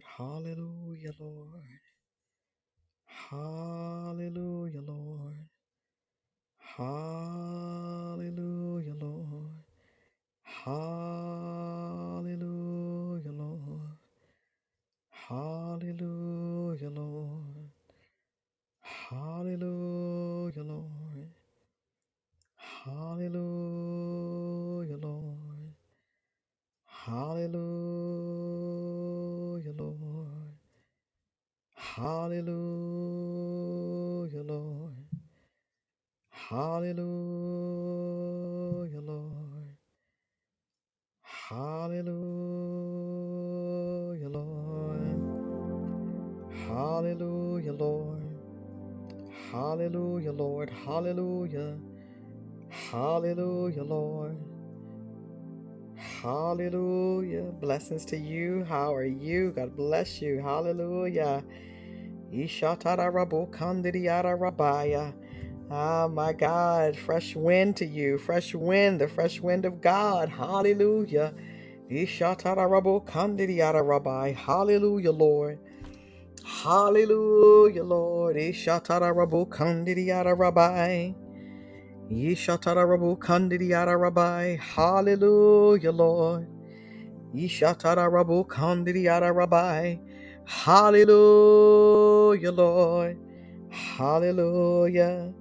Lord. Hallelujah, Lord. Hallelujah, Lord. Hallelujah, Lord. Hallelujah, Lord. Hallelujah, Lord. Hallelujah, Lord. Hallelujah, Hallelujah, Lord. Hallelujah, Lord. Hallelujah, Lord. Hallelujah, Lord. Hallelujah, Lord. Hallelujah. Hallelujah, Lord. Hallelujah. Blessings to you. How are you? God bless you. Hallelujah. Ishatarabokandiriyarabaya. Ah, my God, fresh wind to you, fresh wind, the fresh wind of God. Hallelujah. Ishatarabokandiriyarabai. Hallelujah, Lord. Hallelujah, Lord. Ishatarabokandiriyarabai. Ishatarabokandiriyarabai. Hallelujah, Lord. rabbi Hallelujah, Lord. Hallelujah.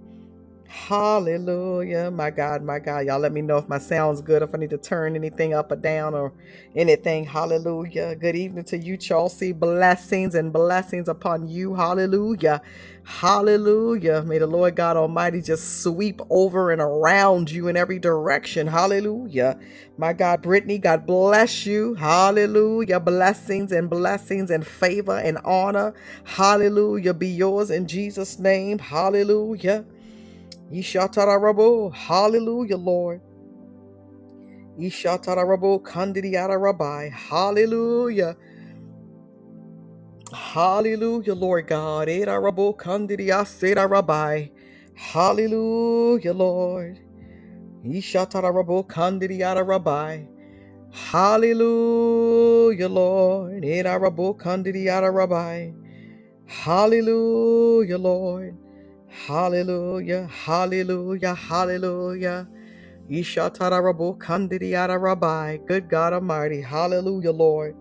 Hallelujah. My God, my God. Y'all let me know if my sound's good, if I need to turn anything up or down or anything. Hallelujah. Good evening to you, Chelsea. Blessings and blessings upon you. Hallelujah. Hallelujah. May the Lord God Almighty just sweep over and around you in every direction. Hallelujah. My God, Brittany, God bless you. Hallelujah. Blessings and blessings and favor and honor. Hallelujah. Be yours in Jesus' name. Hallelujah. Ishatarabo, hallelujah, Lord. Ishatarabo, kandidiata rabbi, hallelujah. Hallelujah, Lord God. Edarabo, kandidiaseta rabbi, hallelujah, Lord. Ishatarabo, kandidiata rabbi, hallelujah, Lord. Edarabo, kandidiata rabbi, hallelujah, Lord. Hallelujah, hallelujah, hallelujah. Ishatarabu Kandidiyara Rabbi. Good God Almighty. Hallelujah, Lord.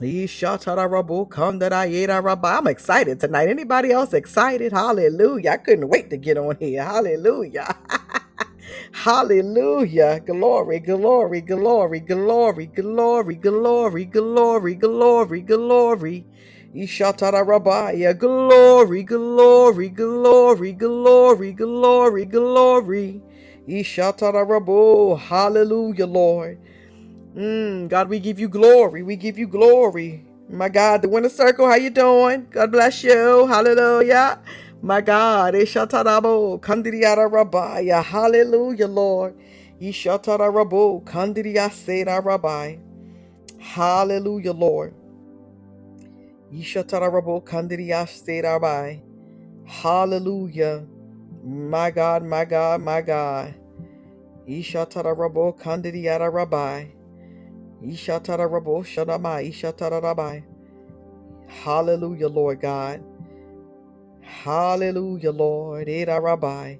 Ishatarabu Kandidiyara Rabbi. I'm excited tonight. Anybody else excited? Hallelujah. I couldn't wait to get on here. Hallelujah. Hallelujah. Glory, Glory, glory, glory, glory, glory, glory, glory, glory, glory. Ishatara. Glory, glory, glory, glory, glory, glory. Ishatarabo. Hallelujah, Lord. Mm, God, we give you glory. We give you glory. My God, the winner circle, how you doing? God bless you. Hallelujah. My God, Ishatarabo. Kandidiyara Rabbi. Hallelujah, Lord. Ishatarabo. Kandidiyasera Rabbi. Hallelujah, Lord. Ishatarabo. Kandidiyasera Rabbi. Hallelujah. My God, my God, my God. Ishatara rabo kandidiyara rabbi. Ishatara rabo shanama ishatara rabbi. Hallelujah, Lord God. Hallelujah, Lord. Eda rabbi.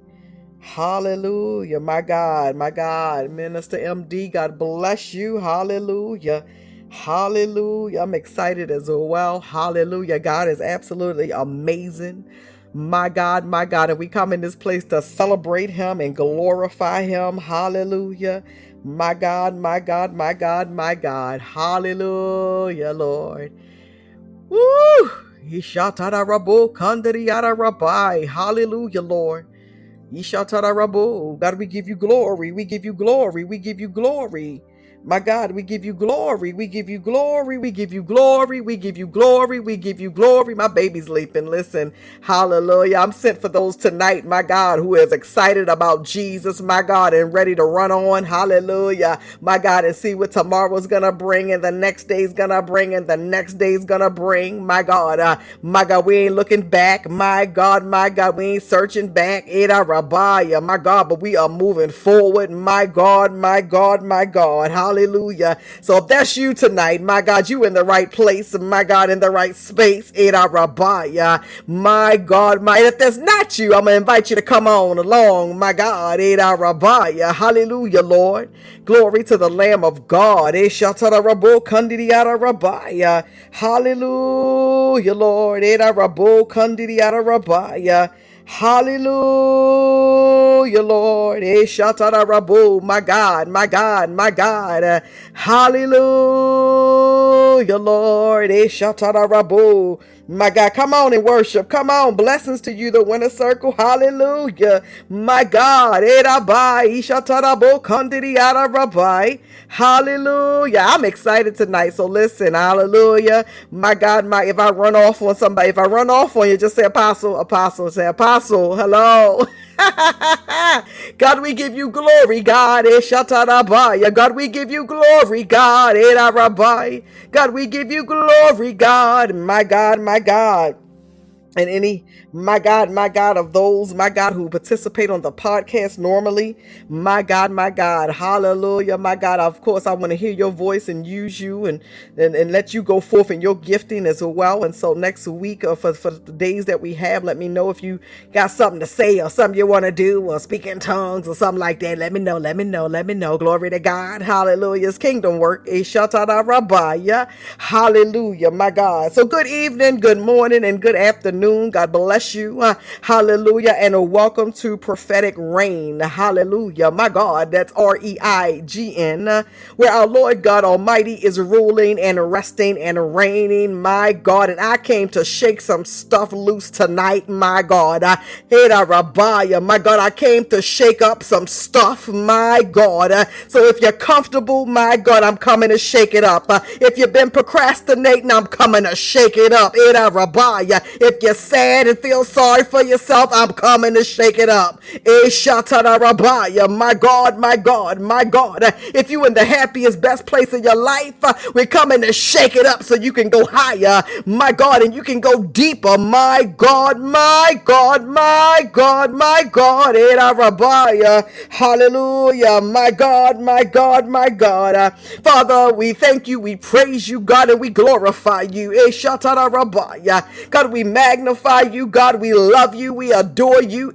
Hallelujah, my God, my God. Minister MD, God bless you. Hallelujah. Hallelujah. I'm excited as well. Hallelujah. God is absolutely amazing. My God, my God. And we come in this place to celebrate Him and glorify Him. Hallelujah. My God, my God, my God, my God. Hallelujah, Lord. Woo! Hallelujah, Lord. God, we give you glory. We give you glory. We give you glory. My God, we give you glory. We give you glory. We give you glory. We give you glory. We give you glory. My baby's leaping. Listen, hallelujah. I'm sent for those tonight, my God, who is excited about Jesus, my God, and ready to run on. Hallelujah. My God, and see what tomorrow's going to bring and the next day's going to bring and the next day's going to bring. My God, uh, my God, we ain't looking back. My God, my God, we ain't searching back. Eda Rabbiah, my God, but we are moving forward. My God, my God, my God. Hallelujah Hallelujah. So if that's you tonight, my God, you in the right place, my God, in the right space. Rabaya. My God, my if that's not you, I'm gonna invite you to come on along, my God. Rabaya. Hallelujah, Lord. Glory to the Lamb of God. Rabaya. Hallelujah, Lord. Rabaya. Hallelujah, Lord. Eh, Rabu, my God, my God, my God. Hallelujah, Lord. Eh, Rabu. My God, come on and worship. Come on. Blessings to you, the winner circle. Hallelujah. My God. Hallelujah. I'm excited tonight. So listen. Hallelujah. My God, my if I run off on somebody, if I run off on you, just say apostle, apostle, say apostle. Hello. God, we give you glory, God. Eh, God, we give you glory, God. Eh, God, we give you glory, God. My God, my God and any my God, my God, of those, my God, who participate on the podcast normally, my God, my God, hallelujah, my God. Of course, I want to hear your voice and use you and, and, and let you go forth in your gifting as well. And so next week, uh, for, for the days that we have, let me know if you got something to say or something you want to do or speak in tongues or something like that. Let me know, let me know, let me know. Glory to God, hallelujah. Kingdom work. Hallelujah, my God. So good evening, good morning, and good afternoon. God bless you. Uh, hallelujah. And a welcome to prophetic reign. Hallelujah. My God, that's R E I G N, uh, where our Lord God Almighty is ruling and resting and reigning. My God. And I came to shake some stuff loose tonight. My God. I hit a Uh, my God, I came to shake up some stuff. My God. Uh, so if you're comfortable, my God, I'm coming to shake it up. Uh, if you've been procrastinating, I'm coming to shake it up. If you're sad and feel sorry for yourself, I'm coming to shake it up. My God, my God, my God. If you in the happiest, best place in your life, we're coming to shake it up so you can go higher, my God, and you can go deeper. My God, my God, my God, my God. Hallelujah. My God, my God, my God. Father, we thank you, we praise you, God, and we glorify you. God, we magnify you, God. God, we love you. We adore you.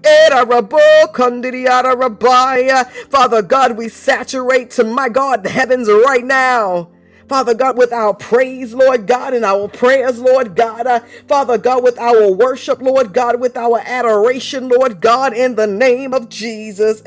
Father God, we saturate to my God the heavens right now. Father God, with our praise, Lord God, and our prayers, Lord God. Uh, Father God, with our worship, Lord God, with our adoration, Lord God, in the name of Jesus.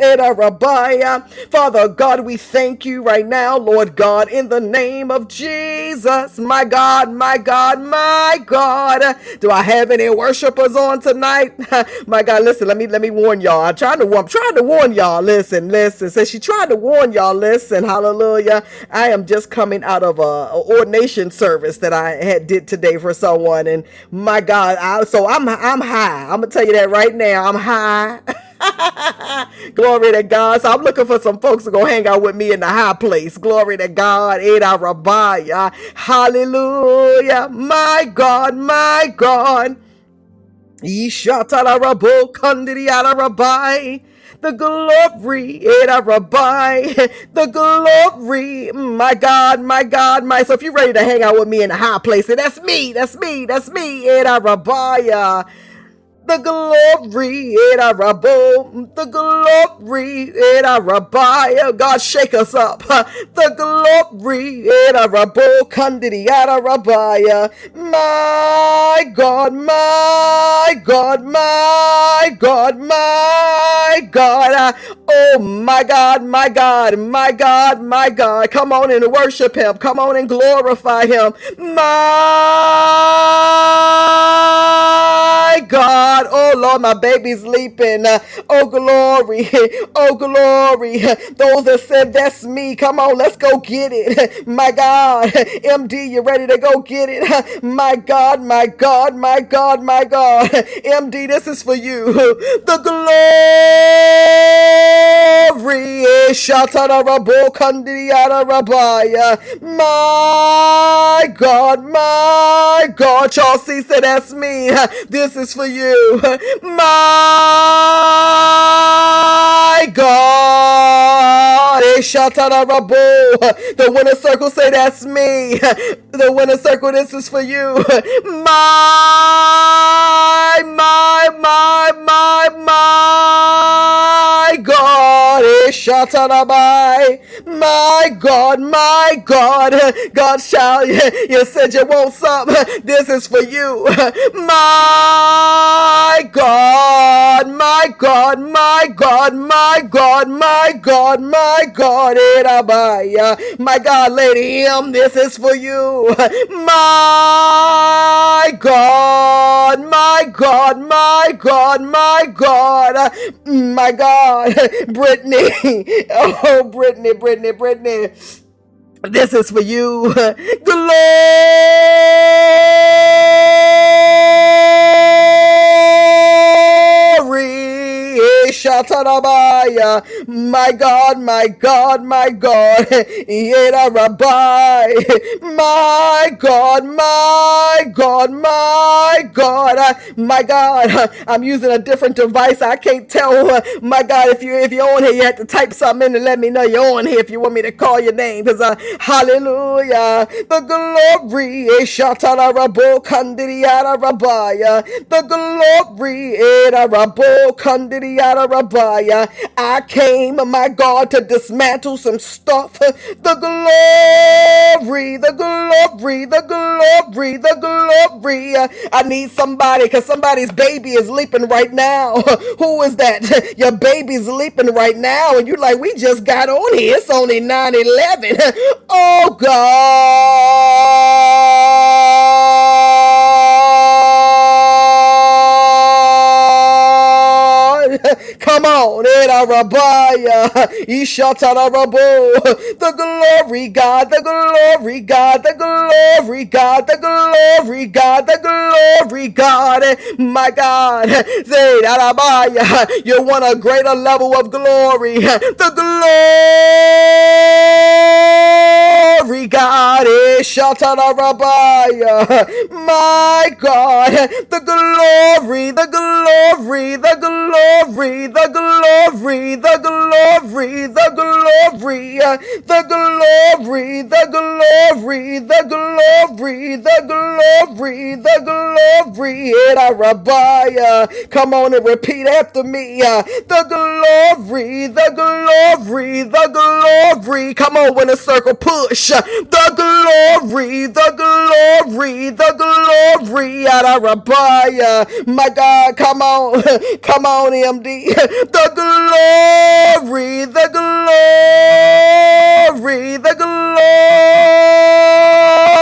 Father God, we thank you right now, Lord God, in the name of Jesus. My God, my God, my God. Do I have any worshipers on tonight? my God, listen, let me let me warn y'all. I'm trying to I'm trying to warn y'all. Listen, listen. Says she tried to warn y'all. Listen, hallelujah. I am just coming out of of a, ordination service that I had did today for someone, and my God, I, so I'm I'm high. I'm gonna tell you that right now. I'm high. Glory to God. So I'm looking for some folks to go hang out with me in the high place. Glory to God. Eda Rabbiah. Hallelujah. My God, my God. Ishatala Rabo Kandiri Rabbi the glory, Rabbi, the glory, my God, my God, my. So if you're ready to hang out with me in a high place, that's me, that's me, that's me, Rabbi the glory, eh, in our Rabo, the glory, in our Rabbi. God shake us up, the glory, eh, in our Rabo, Kandidi Ara Rabbi. my God, my God, my God, my God, oh my God, my God, my God, my God, come on and worship Him, come on and glorify Him, my God. God. Oh Lord, my baby's leaping. Uh, oh glory. Oh glory. Those that said that's me. Come on, let's go get it. My God. MD, you ready to go get it? My God, my God, my God, my God. MD, this is for you. The glory. My God, my God. Said that's me. This is for you. My God. The winner circle say that's me. The winner circle, this is for you. My, my, my, my, my God. My God, my God. God shall, you said you want something. This is for you. My God, my God, my God, my God, my God, my God. My God, Lady M, this is for you. My God, my God, my God, my God, my God, Brittany. Oh, Brittany, Brittany, Brittany. This is for you. Glory. Shatarabaya. My God, my God, my God. Yeda Rabbi. My God, my God, my God. My God. I'm using a different device. I can't tell. My God, if you if you're on here, you have to type something in and let me know you're on here if you want me to call your name. Because uh, hallelujah. The glory. The glory. I came, my God, to dismantle some stuff. The glory, the glory, the glory, the glory. I need somebody because somebody's baby is leaping right now. Who is that? Your baby's leaping right now. And you're like, we just got on here. It's only 9 11. Oh, God. Come on. Era Rabaya. Ishatara Rabo. The glory God, the glory God, the glory God, the glory God, the glory God. My God. You want a greater level of glory. The glory God. Ishatara Rabaya. My God. The glory, the glory, the glory, the glory, the glory, the glory, the glory, the glory, the glory, the glory, the glory, Rabbiah. Come on and repeat after me. The glory, the glory, the glory. Come on, winner circle push. The glory, the glory, the glory, Rabbiah. My God, come on, come on, MD the glory, the glory, the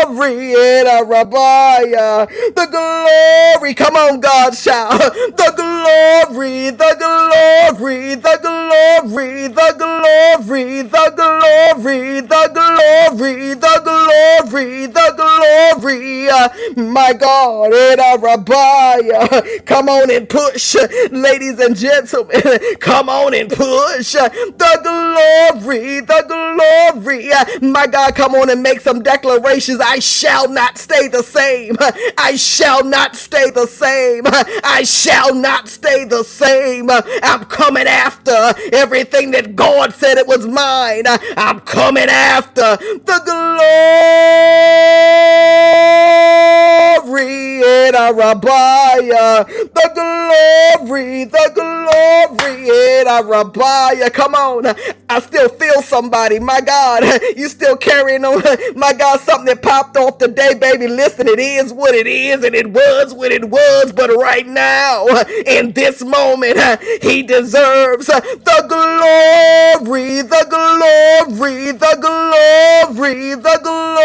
glory in Rabbiah, the glory. Come on, God, shout the glory, the glory, the glory, the glory, the glory, the glory, the glory, the glory. Uh, my God, in Rabbiah. Come on and push, ladies and gentlemen. Come on and push the glory, the glory. My God, come on and make some declarations. I shall not stay the same. I shall not stay the same. I shall not stay the same. I'm coming after everything that God said it was mine. I'm coming after the glory in a Rabbiah. The glory, the glory Rabbiah. Come on. I still feel somebody. My God, you still carrying on. My God, something that popped off today, baby. Listen, it is what it is, and it was what it was. But right now, in this moment, he deserves the glory, the glory, the glory, the glory.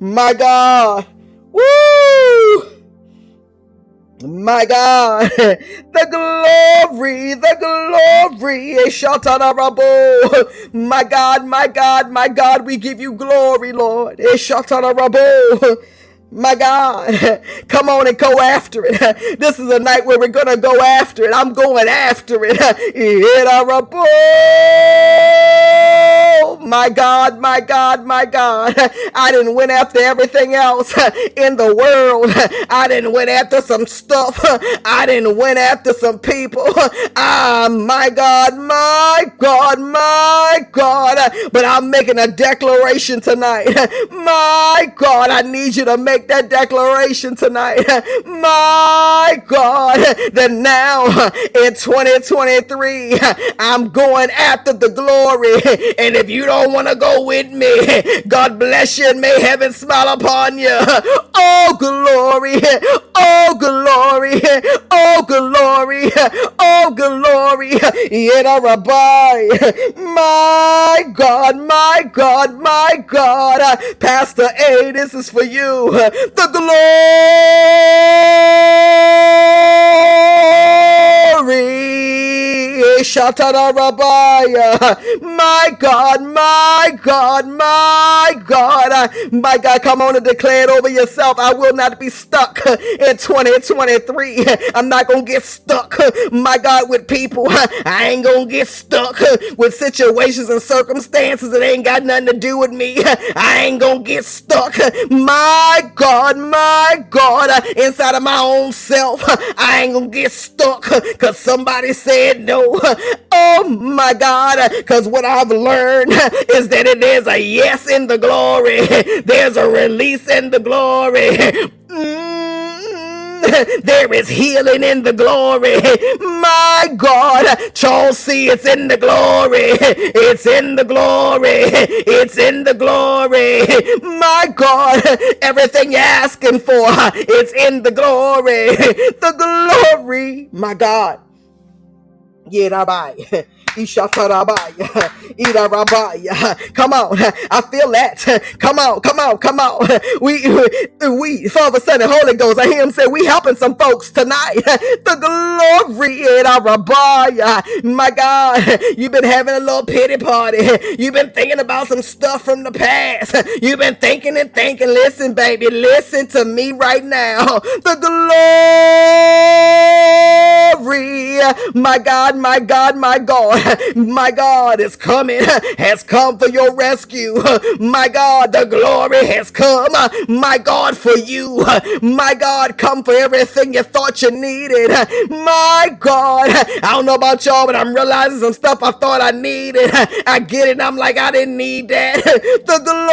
My God. Woo! My God, the glory, the glory, Eshatarabo. My God, my God, my God, we give you glory, Lord. Eshatarabo. My God, come on and go after it. This is a night where we're going to go after it. I'm going after it. my God, my God, my God. I didn't went after everything else in the world. I didn't went after some stuff. I didn't went after some people. Ah, my God, my God, my God. But I'm making a declaration tonight. My God, I need you to make that declaration tonight. My God, that now in 2023, I'm going after the glory. And if you don't want to go with me, God bless you and may heaven smile upon you. Oh, glory. Oh, glory. Oh, glory. Oh, glory. Yeda Rabbi. My God, my God, my God. Pastor A, this is for you. The glory. My God, my God, my God, my God, come on and declare it over yourself. I will not be stuck in 2023. I'm not going to get stuck, my God, with people. I ain't going to get stuck with situations and circumstances that ain't got nothing to do with me. I ain't going to get stuck, my God, my God, inside of my own self. I ain't going to get stuck because somebody said no. Oh my God. Because what I've learned is that it is a yes in the glory, there's a release in the glory. Mm. There is healing in the glory. My God, Charles it's in the glory. It's in the glory. It's in the glory. My God, everything you're asking for, it's in the glory. The glory, my God. Yerabai. Ishatarabaya. Irabaya. Come on. I feel that. Come on. Come on. Come on. We, we, Father, Son, and Holy Ghost. I hear him say, we helping some folks tonight. The glory. Irabaya. My God. You've been having a little pity party. You've been thinking about some stuff from the past. You've been thinking and thinking. Listen, baby. Listen to me right now. The glory. My God. My God. My God. My God is coming, has come for your rescue. My God, the glory has come. My God, for you. My God, come for everything you thought you needed. My God, I don't know about y'all, but I'm realizing some stuff I thought I needed. I get it. I'm like, I didn't need that. The glory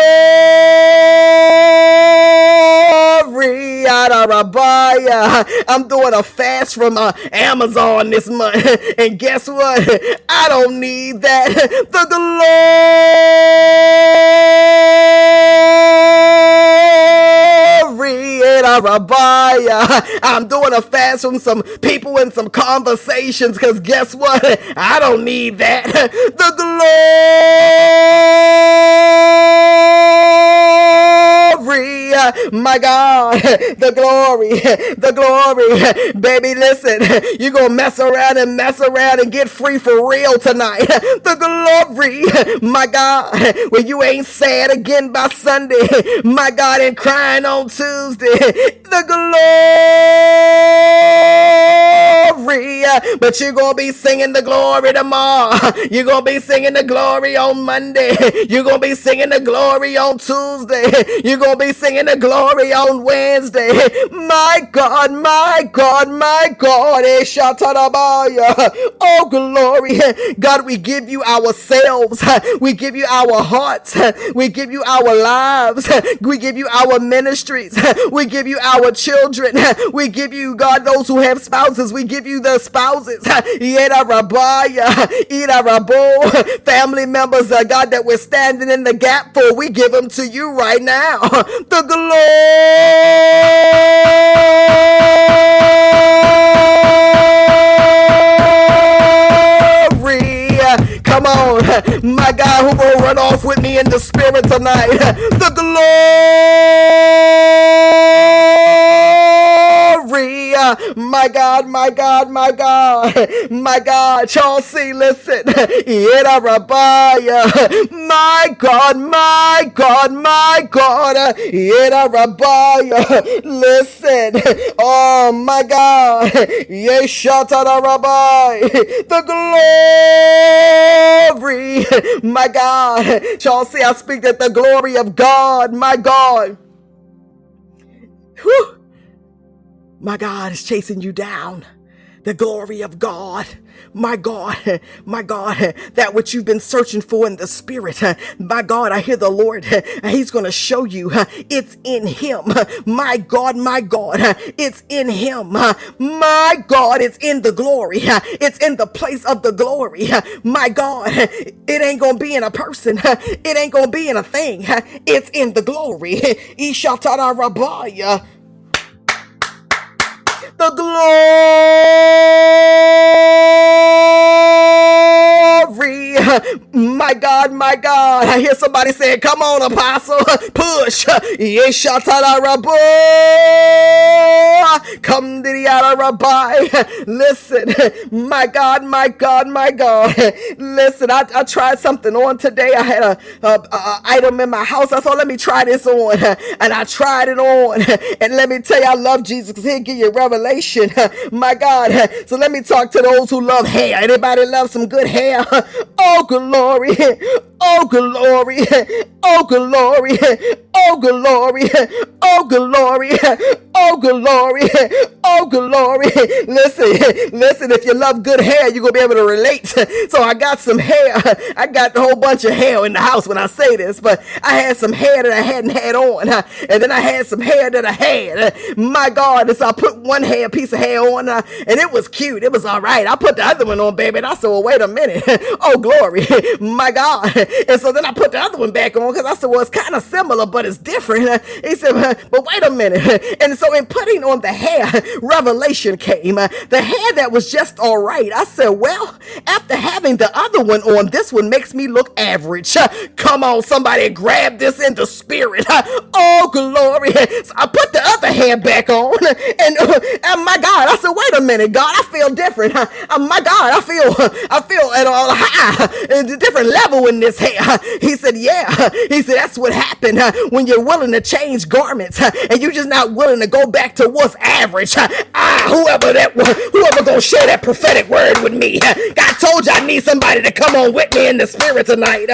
I'm doing a fast from uh, Amazon this month. And guess what? I don't need that. The glory in. I'm doing a fast from some people and some conversations because guess what? I don't need that. The glory. My God. The glory. The glory. Baby, listen. You're going to mess around and mess around and get free for real tonight. The glory, my God, when you ain't sad again by Sunday, my God, and crying on Tuesday. The glory, but you're gonna be singing the glory tomorrow. You're gonna be singing the glory on Monday. You're gonna be singing the glory on Tuesday. You're gonna be singing the glory on Wednesday. My God, my God, my God. Eh, oh, glory. God, we give you ourselves. We give you our hearts. We give you our lives. We give you our ministries. We give you our children. We give you, God, those who have spouses. We give you the spouses. Family members, uh, God, that we're standing in the gap for. We give them to you right now. The glory. My God, who will run off with me in the spirit tonight? The glory. My God, my God, my God, my God. Charles C, listen. Rabbiah. Uh, my God, my God, my God. Rabbiah. Uh, listen. Oh, my God. The glory. My God. See, I speak that the glory of God, my God. Whew. My God is chasing you down the glory of God. My God, my God, that which you've been searching for in the spirit. My God, I hear the Lord. He's going to show you it's in Him. My God, my God, it's in Him. My God, it's in the glory. It's in the place of the glory. My God, it ain't going to be in a person. It ain't going to be in a thing. It's in the glory. Ishatara the glory. My God, my God. I hear somebody saying, Come on, apostle, push. Come to the Rabbi. Listen, my God, my God, my God. Listen, I, I tried something on today. I had a, a, a item in my house. I thought, let me try this on. And I tried it on. And let me tell you, I love Jesus because he'll give you revelation. My God. So let me talk to those who love hair. Anybody love some good hair? Oh, glory. Oh, glory. Oh, glory. Oh, glory. Oh, glory. Oh, glory. Oh, glory. Listen, listen, if you love good hair, you're going to be able to relate. So I got some hair. I got a whole bunch of hair in the house when I say this, but I had some hair that I hadn't had on. And then I had some hair that I had. My God. And so I put one hair, piece of hair on, and it was cute. It was all right. I put the other one on, baby, and I said, well, wait a minute. Oh, glory. My God. And so then I put the other one back on because I said, well, it's kind of similar, but it's different. He said, but wait a minute. And so in putting on the hair, revelation came. The hair that was just all right. I said, well, after having the other one on, this one makes me look average. Come on, somebody grab this in the spirit. Oh, glory. So I put the other hair back on. And, uh, my God, I said, wait a minute, God, I feel different. Uh, my God, I feel, I feel at a high, a different level in this hair. He said, yeah. He said, that's what happened when you're willing to change garments and you're just not willing to go back to what's average. Ah, whoever that, was, whoever gonna share that prophetic word with me. God told you I need somebody to come on with me in the spirit tonight.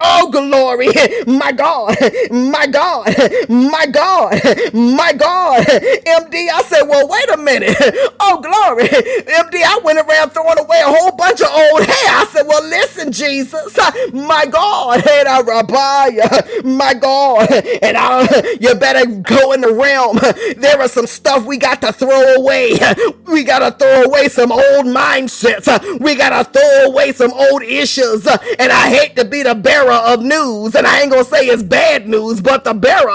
Oh, glory. My God, my God, my God, my God. MD, I said, well, wait a minute. Oh, glory. MD, I went around throwing away a whole bunch of old hair. I said, well, listen, Jesus, my God, and I rabbi, my God, and I, you better go in the realm. There are some stuff we got to throw away. We got to throw away some old mindsets. We got to throw away some old issues. And I hate to be the bearer of news, and I ain't gonna say it's bad news, but the bearer,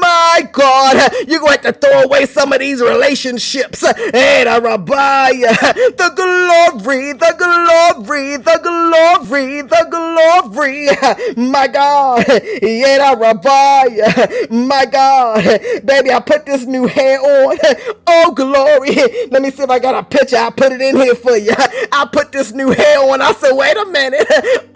my God, you're going to have to throw away some of these relationships. Ships, and I rabbi, uh, the glory, the glory, the glory, the glory. My God. Yeda Rabbi. My God. Baby, I put this new hair on. Oh, glory. Let me see if I got a picture. I put it in here for you. I put this new hair on. I said, wait a minute.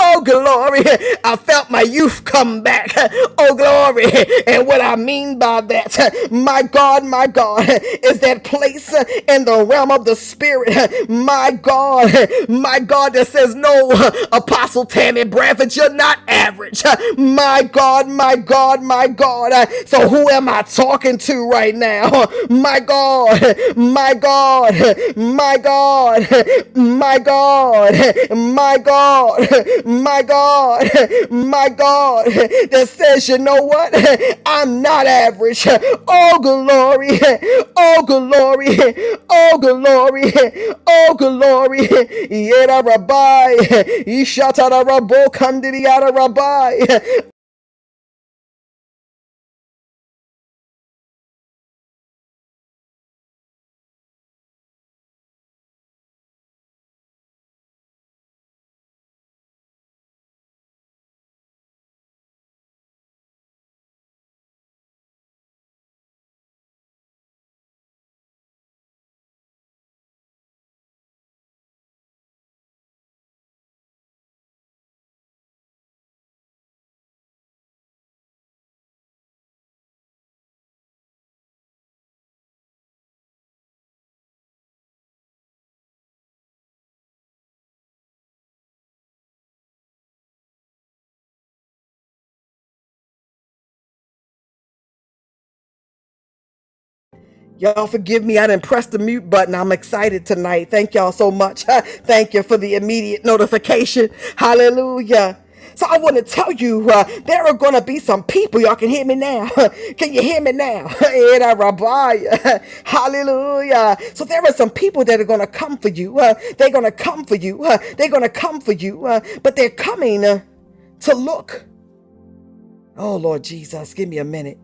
Oh, glory. I felt my youth come back. Oh, glory. And what I mean by that, my God, my God, is that place uh, in the realm of the spirit. My God, my God, that says, no, Apostle Tammy Bradford, you're not average. My God, my God, my God. So who am I talking to right now? My God, my God, my God, my God, my God, my God, my God, that says, you know what? I'm not average. Oh, glory. Oh, glory. Oh, glory. Oh, glory. Yera Rabbi. Ishatara Rabo Kandiriara Rabbi. Y'all forgive me. I didn't press the mute button. I'm excited tonight. Thank y'all so much. Thank you for the immediate notification. Hallelujah. So I want to tell you, uh, there are going to be some people. Y'all can hear me now. can you hear me now? Hallelujah. So there are some people that are going to come for you. Uh, they're going to come for you. Uh, they're going to come for you. Uh, but they're coming uh, to look. Oh, Lord Jesus, give me a minute.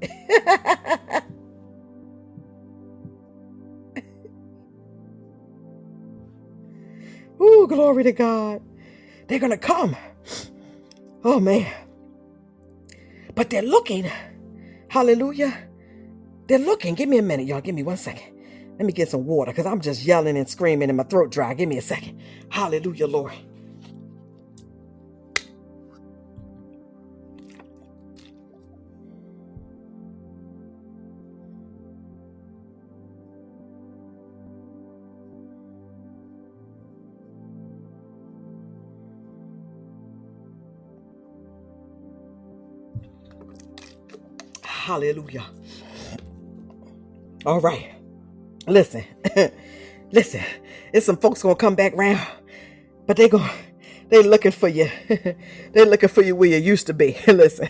Oh, glory to God. They're going to come. Oh, man. But they're looking. Hallelujah. They're looking. Give me a minute, y'all. Give me one second. Let me get some water because I'm just yelling and screaming and my throat dry. Give me a second. Hallelujah, Lord. Hallelujah. All right. Listen. Listen. There's some folks gonna come back round, but they going they looking for you. they looking for you where you used to be. Listen.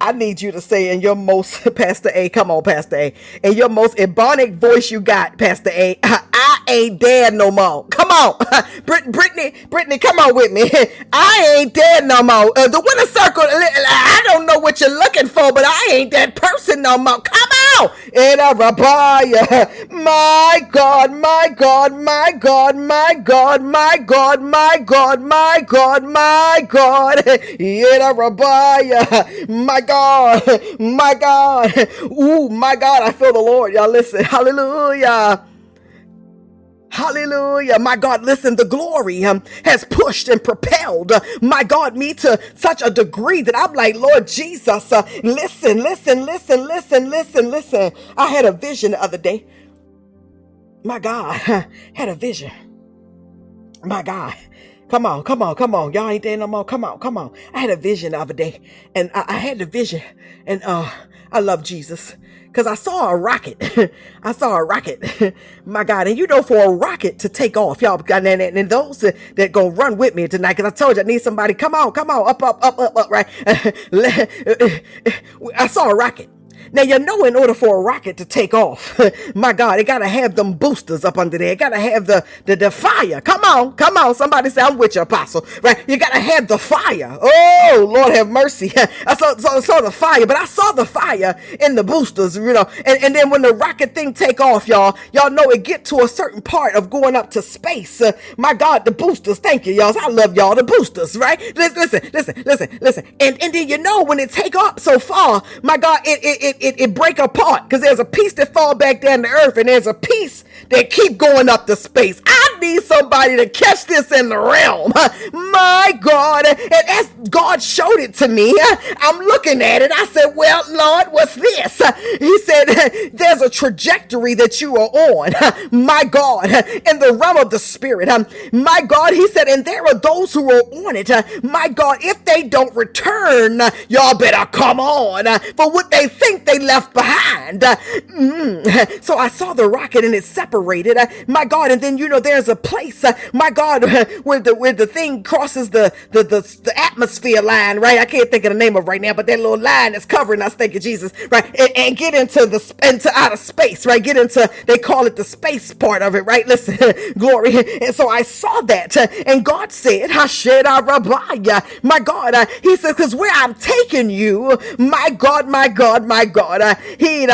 I need you to say in your most Pastor A, come on, Pastor A, in your most ebonic voice you got, Pastor A, I ain't dead no more. Come on, Brit- Brittany, Brittany, come on with me. I ain't dead no more. Uh, the winner circle, I don't know what you're looking for, but I ain't that person no more. Come on, in a rabaya. My God, my God, my God, my God, my God, my God, my God, my God, in a rabaya. My God, my God, ooh, my God, I feel the Lord. Y'all listen, hallelujah. Hallelujah. My God, listen, the glory um, has pushed and propelled, uh, my God, me to such a degree that I'm like, Lord Jesus, uh, listen, listen, listen, listen, listen, listen. I had a vision the other day. My God, had a vision. My God. Come on, come on, come on. Y'all ain't there no more. Come on, come on. I had a vision the other day, and I, I had the vision, and uh, I love Jesus because I saw a rocket. I saw a rocket. My God. And you know, for a rocket to take off, y'all, and, and, and those that, that go run with me tonight, because I told you I need somebody. Come on, come on, up, up, up, up, up, right? I saw a rocket. Now you know in order for a rocket to take off, my God, it gotta have them boosters up under there. It gotta have the, the the fire. Come on, come on. Somebody say I'm with you, apostle. Right? You gotta have the fire. Oh Lord have mercy. I saw, saw, saw the fire, but I saw the fire in the boosters, you know. And, and then when the rocket thing take off, y'all, y'all know it get to a certain part of going up to space. Uh, my God, the boosters. Thank you, y'all. I love y'all. The boosters, right? Listen, listen, listen, listen. And and then you know when it take up so far, my God, it it it, it, it break apart because there's a piece that fall back down to earth and there's a piece that keep going up to space. I need somebody to catch this in the realm. My God. And as God showed it to me, I'm looking at it. I said, Well, Lord, what's this? He said, There's a trajectory that you are on. My God, in the realm of the spirit. My God, he said, and there are those who are on it. My God, if they don't return, y'all better come on for what they think they left behind. Mm. So I saw the rocket and it separated. My God, and then you know there's a place, my God, where the where the thing crosses the the the, the atmosphere line, right? I can't think of the name of right now, but that little line is covering us. Thank you, Jesus, right? And, and get into the into outer space, right? Get into they call it the space part of it, right? Listen, glory. And so I saw that, and God said, Hasheda Rabaya, my God, uh, He says, because where I'm taking you, my God, my God, my God, uh, He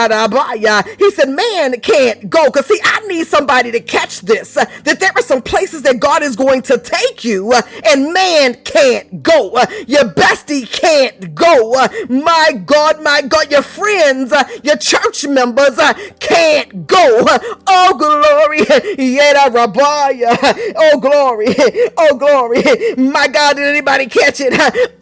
He said, man can't go, because see, I need somebody to catch this, uh, that there are some places that God is going to take you, uh, and man can't go. Uh, your bestie can't go. My God, my God, your friends, your church members can't go. Oh, glory. Yeda Rabaya. Oh, glory. Oh, glory. My God, did anybody catch it?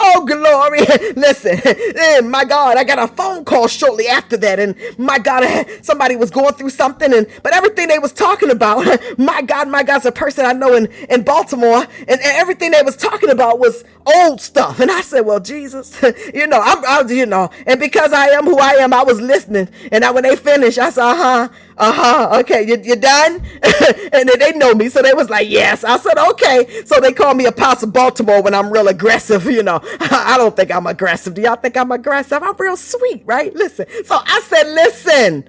Oh, glory. Listen, eh, my God, I got a phone call shortly after that, and my God, somebody was going through something, and but everything they was talking about, my God, my God's a person I know in, in Baltimore, and, and everything they was talking about was old stuff. And I said, well, Jesus, you know, I'm, I, you know, and because I am who I am, I was listening. And I, when they finished, I said, uh huh, uh huh, okay, you, you done? and they know me, so they was like, yes. I said, okay. So they call me Apostle Baltimore when I'm real aggressive, you know. I don't think I'm aggressive. Do y'all think I'm aggressive? I'm real sweet, right? Listen. So I said, listen,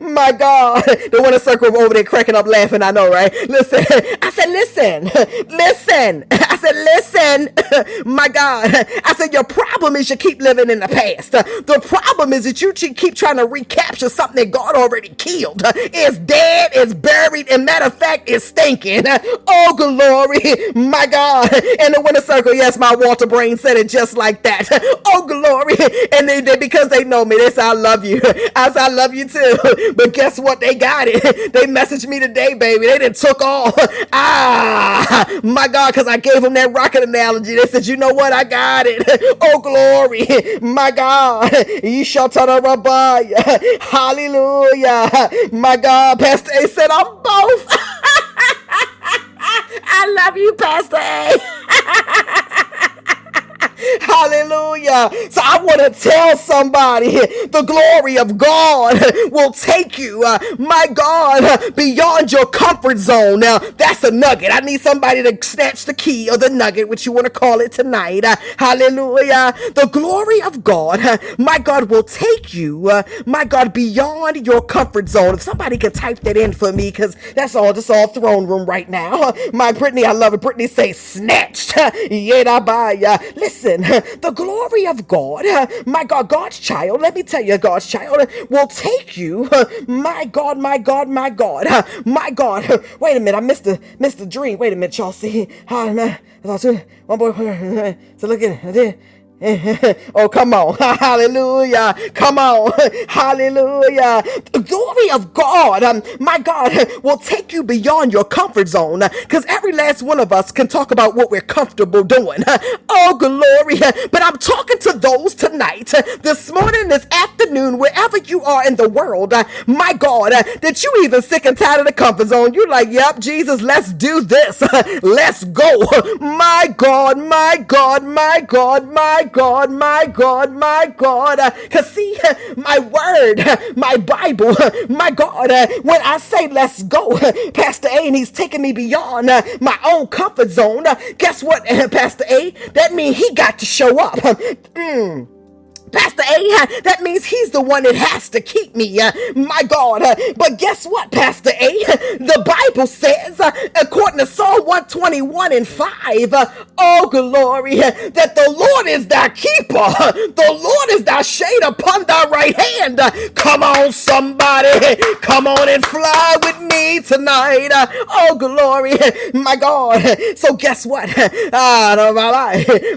my God. The in circle over there cracking up laughing, I know, right? Listen. I said, listen, listen. I said, listen, my God. I said, your problem is you keep living in the past. The problem is that you keep trying to recapture something that God already killed. It's dead, it's buried, and matter of fact, it's stinking. Oh, glory, my God. And the winner circle, yes, my Walter Brain said it just like that. Oh, glory. And they, they because they know me, they say, I love you. I said, I love you too. But guess what? They got it. They messaged me today, baby. They didn't took off. Ah, my God, because I gave them that rocket analogy. They said, you know what? I got it. Oh, glory. My God. Hallelujah. My God. Pastor A said, I'm both. I love you, Pastor A. Hallelujah. So I want to tell somebody the glory of God will take you, uh, my God, beyond your comfort zone. Now, that's a nugget. I need somebody to snatch the key or the nugget, which you want to call it tonight. Uh, hallelujah. The glory of God, uh, my God, will take you, uh, my God, beyond your comfort zone. If somebody can type that in for me, because that's all just all throne room right now. My Brittany, I love it. Brittany say snatched. yeah, I buy. Listen listen, the glory of God, my God, God's child, let me tell you, God's child will take you, my God, my God, my God, my God. Wait a minute, I missed the missed the dream. Wait a minute, y'all see. One boy, so look at it. oh, come on. Hallelujah. Come on. Hallelujah. The glory of God, um, my God, will take you beyond your comfort zone because every last one of us can talk about what we're comfortable doing. Oh, glory. But I'm talking to those tonight, this morning, this afternoon, wherever you are in the world, my God, that you even sick and tired of the comfort zone. You're like, yep, Jesus, let's do this. let's go. My God, my God, my God, my God, my God, my God. Uh, because see, uh, my word, uh, my Bible, my God, when I say let's go, Pastor A, and he's taking me beyond my own comfort zone, guess what, Pastor A? That means he got to show up. Mm. Pastor A, that means he's the one that has to keep me. Uh, my God. Uh, but guess what, Pastor A? The Bible says, uh, according to Psalm 121 and 5, oh glory, that the Lord is thy keeper. The Lord is thy shade upon thy right hand. Come on, somebody. Come on and fly with me tonight. Oh glory, my God. So guess what? Ah,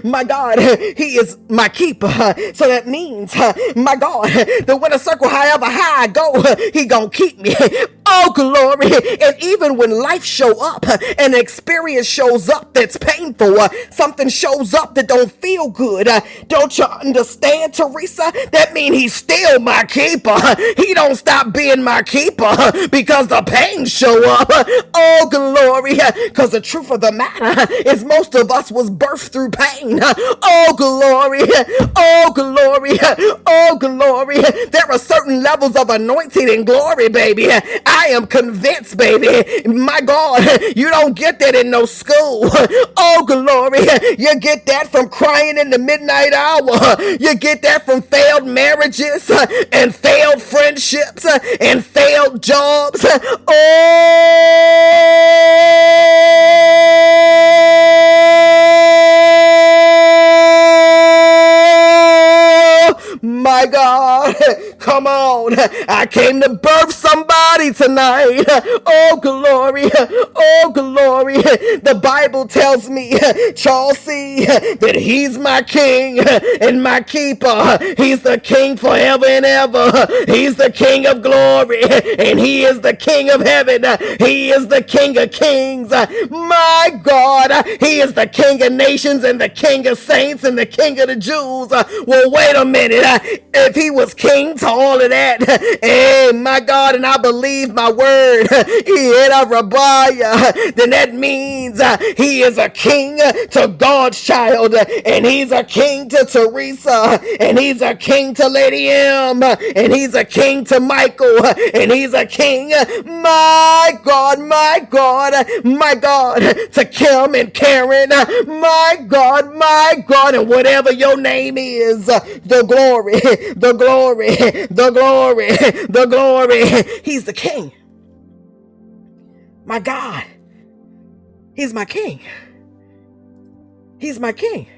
my God, he is my keeper. So that means, my God, the winner circle, however high I go, he gonna keep me. Oh, glory. And even when life show up, an experience shows up that's painful, uh, something shows up that don't feel good, uh, don't you understand, Teresa? That means he's still my keeper. He don't stop being my keeper because the pain show up. Oh, glory. Because the truth of the matter is most of us was birthed through pain. Oh, glory. Oh, glory glory. Oh, glory. There are certain levels of anointing and glory, baby. I am convinced, baby. My God, you don't get that in no school. Oh, glory. You get that from crying in the midnight hour. You get that from failed marriages and failed friendships and failed jobs. Oh, my God. Come on. I came to birth somebody tonight. Oh, glory. Oh, glory. The Bible tells me, Charles C., that he's my king and my keeper. He's the king forever and ever. He's the king of glory and he is the king of heaven. He is the king of kings. My God, he is the king of nations and the king of saints and the king of the Jews. Well, wait a minute. If he was king, talk all of that, hey, my God, and I believe my word, he had a Rabiah. then that means uh, he is a king to God's child, and he's a king to Teresa, and he's a king to Lady M, and he's a king to Michael, and he's a king, my God, my God, my God, to Kim and Karen, my God, my God, and whatever your name is, the glory, the glory, the glory, the glory. He's the king. My God. He's my king. He's my king.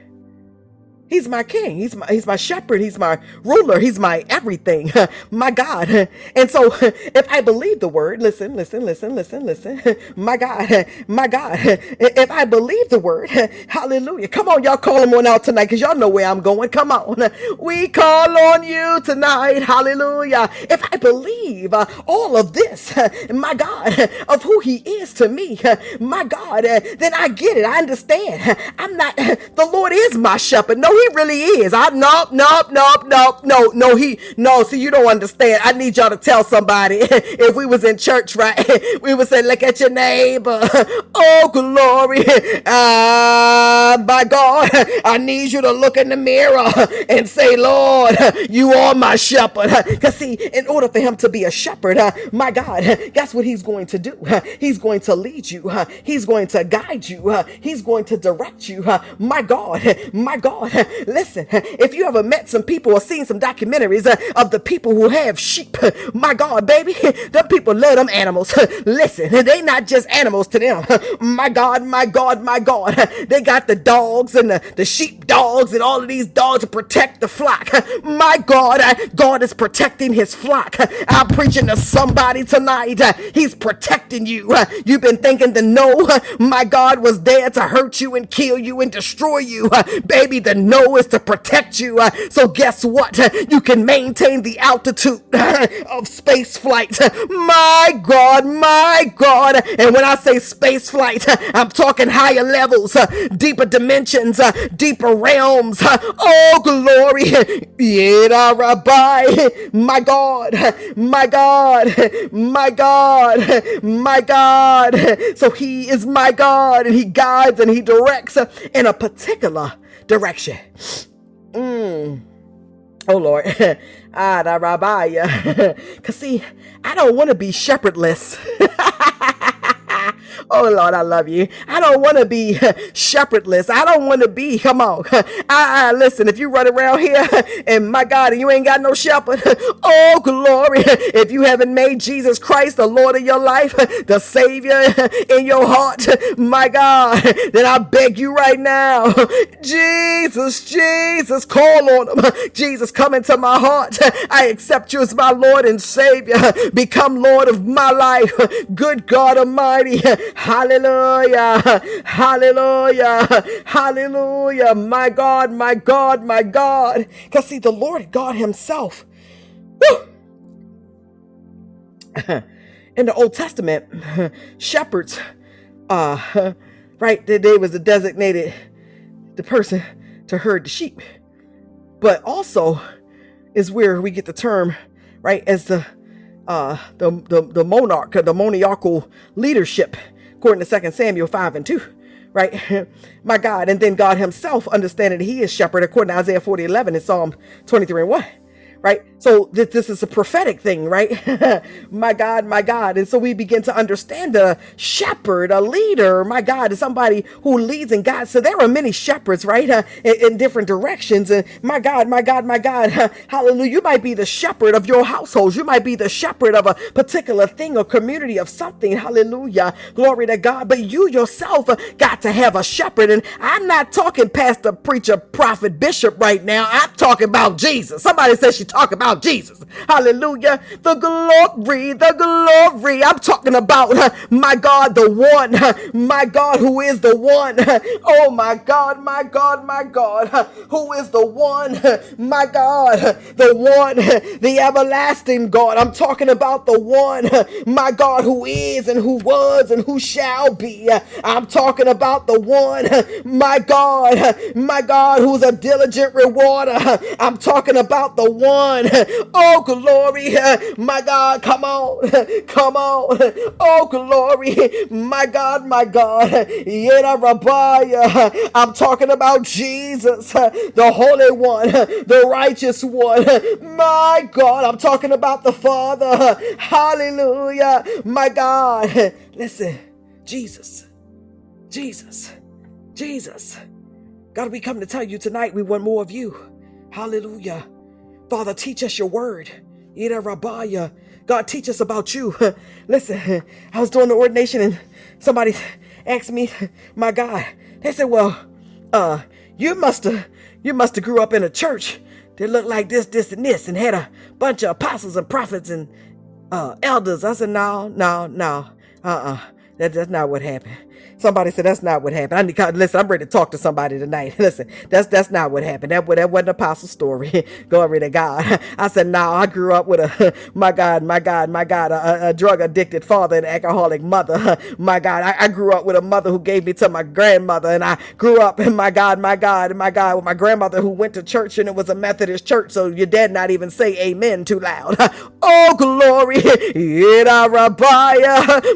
He's my king. He's my he's my shepherd. He's my ruler. He's my everything. my God. And so if I believe the word, listen, listen, listen, listen, listen. My God. My God. If I believe the word, hallelujah. Come on, y'all call him on out tonight because y'all know where I'm going. Come on. We call on you tonight. Hallelujah. If I believe uh, all of this, my God, of who he is to me, my God, then I get it. I understand. I'm not, the Lord is my shepherd. No, he really is. I nope, nope, nope, nope, no, no, he no. See, you don't understand. I need y'all to tell somebody. if we was in church, right, we would say, look at your neighbor. oh, glory. Ah, uh, by God, I need you to look in the mirror and say, Lord, you are my shepherd. Because see, in order for him to be a shepherd, uh, my God, guess what he's going to do? He's going to lead you. He's going to guide you. He's going to direct you. My God, my God, Listen, if you ever met some people or seen some documentaries uh, of the people who have sheep, my God, baby, them people love them animals. Listen, they not just animals to them. My God, my God, my God. They got the dogs and the, the sheep dogs and all of these dogs to protect the flock. My God, God is protecting his flock. I'm preaching to somebody tonight. He's protecting you. You've been thinking the no, my God was there to hurt you and kill you and destroy you. Baby, the no is to protect you. Uh, so guess what? You can maintain the altitude uh, of space flight. My God, my God. And when I say space flight, I'm talking higher levels, uh, deeper dimensions, deeper realms. Oh, glory. My God, my God, my God, my God. So he is my God and he guides and he directs in a particular direction. Mm. Oh Lord. ah, da rabbi. Cause see, I don't want to be shepherdless. Oh Lord, I love you. I don't want to be shepherdless. I don't want to be, come on. I, I listen, if you run around here and my God, and you ain't got no shepherd, oh glory. If you haven't made Jesus Christ the Lord of your life, the Savior in your heart, my God, then I beg you right now, Jesus, Jesus, call on him. Jesus, come into my heart. I accept you as my Lord and Savior. Become Lord of my life. Good God Almighty. Hallelujah. Hallelujah. Hallelujah. My God, my God, my God. Because see, the Lord God Himself. In the Old Testament, shepherds, uh, right, they, they was the designated the person to herd the sheep. But also is where we get the term, right, as the uh, the, the, the monarch, the monarchical leadership, according to 2 Samuel 5 and 2 right? My God. And then God himself understanding that he is shepherd according to Isaiah 40, 11 and Psalm 23 and 1 right? So this, this is a prophetic thing, right? my God, my God. And so we begin to understand a shepherd, a leader, my God, is somebody who leads and guides. So there are many shepherds, right? Uh, in, in, different directions. And my God, my God, my God, hallelujah. You might be the shepherd of your household. You might be the shepherd of a particular thing or community of something. Hallelujah. Glory to God. But you yourself got to have a shepherd. And I'm not talking pastor, preacher, prophet, bishop right now. I'm talking about Jesus. Somebody says she talk about Jesus. Hallelujah. The glory, the glory. I'm talking about my God, the one, my God, who is the one. Oh my God, my God, my God, who is the one, my God, the one, the everlasting God. I'm talking about the one, my God, who is and who was and who shall be. I'm talking about the one, my God, my God, who's a diligent rewarder. I'm talking about the One. Oh, glory. My God, come on. Come on. Oh, glory. My God, my God. I'm talking about Jesus, the Holy One, the righteous one. My God, I'm talking about the Father. Hallelujah. My God. Listen, Jesus, Jesus, Jesus. God, we come to tell you tonight we want more of you. Hallelujah. Father, teach us your word. Ida Rabaya. God, teach us about you. Listen, I was doing the ordination and somebody asked me, my God, they said, well, uh, you must have, you must have grew up in a church that looked like this, this, and this, and had a bunch of apostles and prophets and uh, elders. I said, no, no, no, uh-uh. That, that's not what happened. Somebody said that's not what happened. I need listen. I'm ready to talk to somebody tonight. listen, that's that's not what happened. That that wasn't apostle story. Glory to God. I said, no, nah, I grew up with a my God, my God, my God, a, a drug addicted father and alcoholic mother. My God, I, I, grew up with a mother who gave me to my grandmother, and I grew up in my God, my God, my God, with my grandmother who went to church and it was a Methodist church, so your dad not even say amen too loud. oh glory,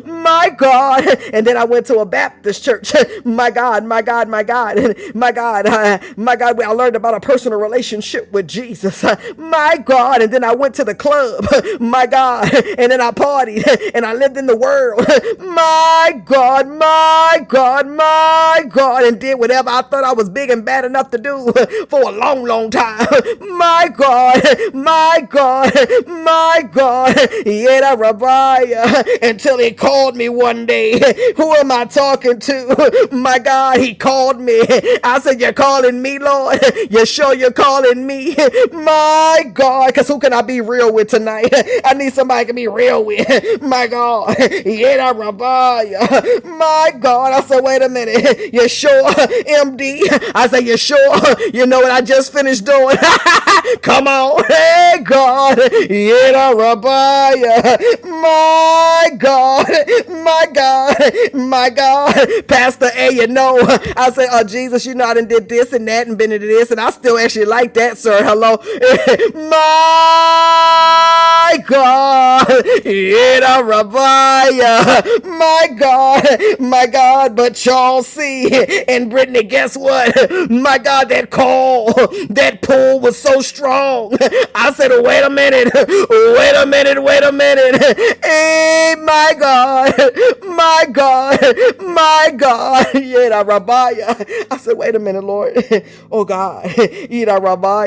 my God. And then I went to a Baptist Baptist church. my God, my God, my God, my God, uh, my God, I learned about a personal relationship with Jesus. Uh, my God, and then I went to the club. my God, and then I partied and I lived in the world. my God, my God, my God, and did whatever I thought I was big and bad enough to do for a long, long time. my God, my God, my God, yet Rabbi, until he called me one day. Who am I talking? Talking to. My God, he called me. I said, You're calling me, Lord. You sure you're calling me? My God, because who can I be real with tonight? I need somebody to be real with. My God. Yeah, My God. I said, Wait a minute. You sure, MD? I said, You sure? You know what I just finished doing? Come on. Hey, God. Yeah, My God. My God. My God. Pastor A, you know, I say, oh, Jesus, you know, I done did this and that and been into this, and I still actually like that, sir. Hello. My God. Rabaya. My God. My God. But Charles C. and Brittany, guess what? My God, that call, that pull was so strong. I said, wait a minute. Wait a minute. Wait a minute. Hey, my God. My God. My my God. I said, wait a minute, Lord. Oh God.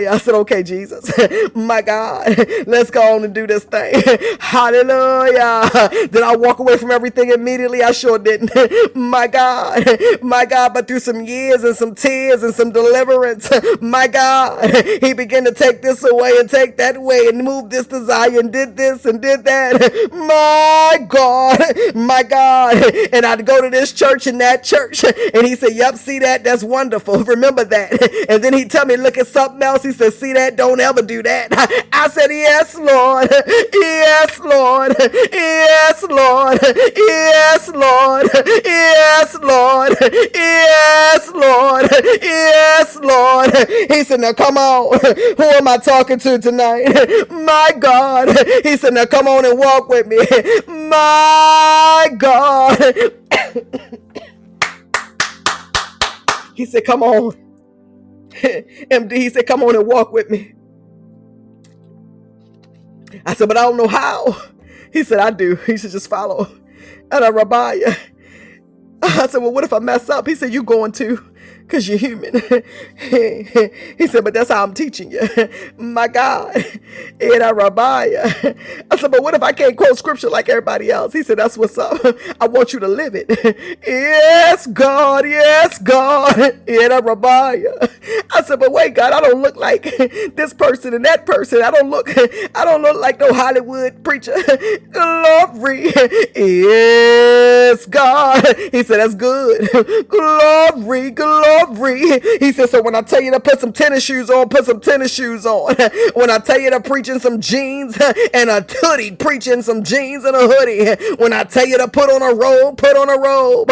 I said, okay, Jesus. My God. Let's go on and do this thing. Hallelujah. Did I walk away from everything immediately? I sure didn't. My God. My God. But through some years and some tears and some deliverance, my God, he began to take this away and take that away and move this desire and did this and did that. My God. My God. And I'd go to this church in that church. And he said, Yep, see that? That's wonderful. Remember that. And then he tell me, look at something else. He said, See that? Don't ever do that. I said, Yes, Lord. Yes, Lord. Yes, Lord. Yes, Lord. Yes, Lord. Yes, Lord. Yes, Lord. He said, Now come on. Who am I talking to tonight? My God. He said, Now come on and walk with me. My God. He said, Come on. MD, he said, Come on and walk with me. I said, But I don't know how. He said, I do. He said, Just follow. And I rabbi. I said, Well, what if I mess up? He said, You going to because you're human. he said, but that's how I'm teaching you. My God. And I rabbi. I said, but what if I can't quote scripture like everybody else? He said, that's what's up. I want you to live it. yes, God. Yes, God. And I rabbi. I said, but wait, God, I don't look like this person and that person. I don't look, I don't look like no Hollywood preacher. Glory. Yes, God. He said, that's good. Glory, glory glory. He said, so when I tell you to put some tennis shoes on, put some tennis shoes on. When I tell you to preach in some jeans and a hoodie, preach in some jeans and a hoodie. When I tell you to put on a robe, put on a robe.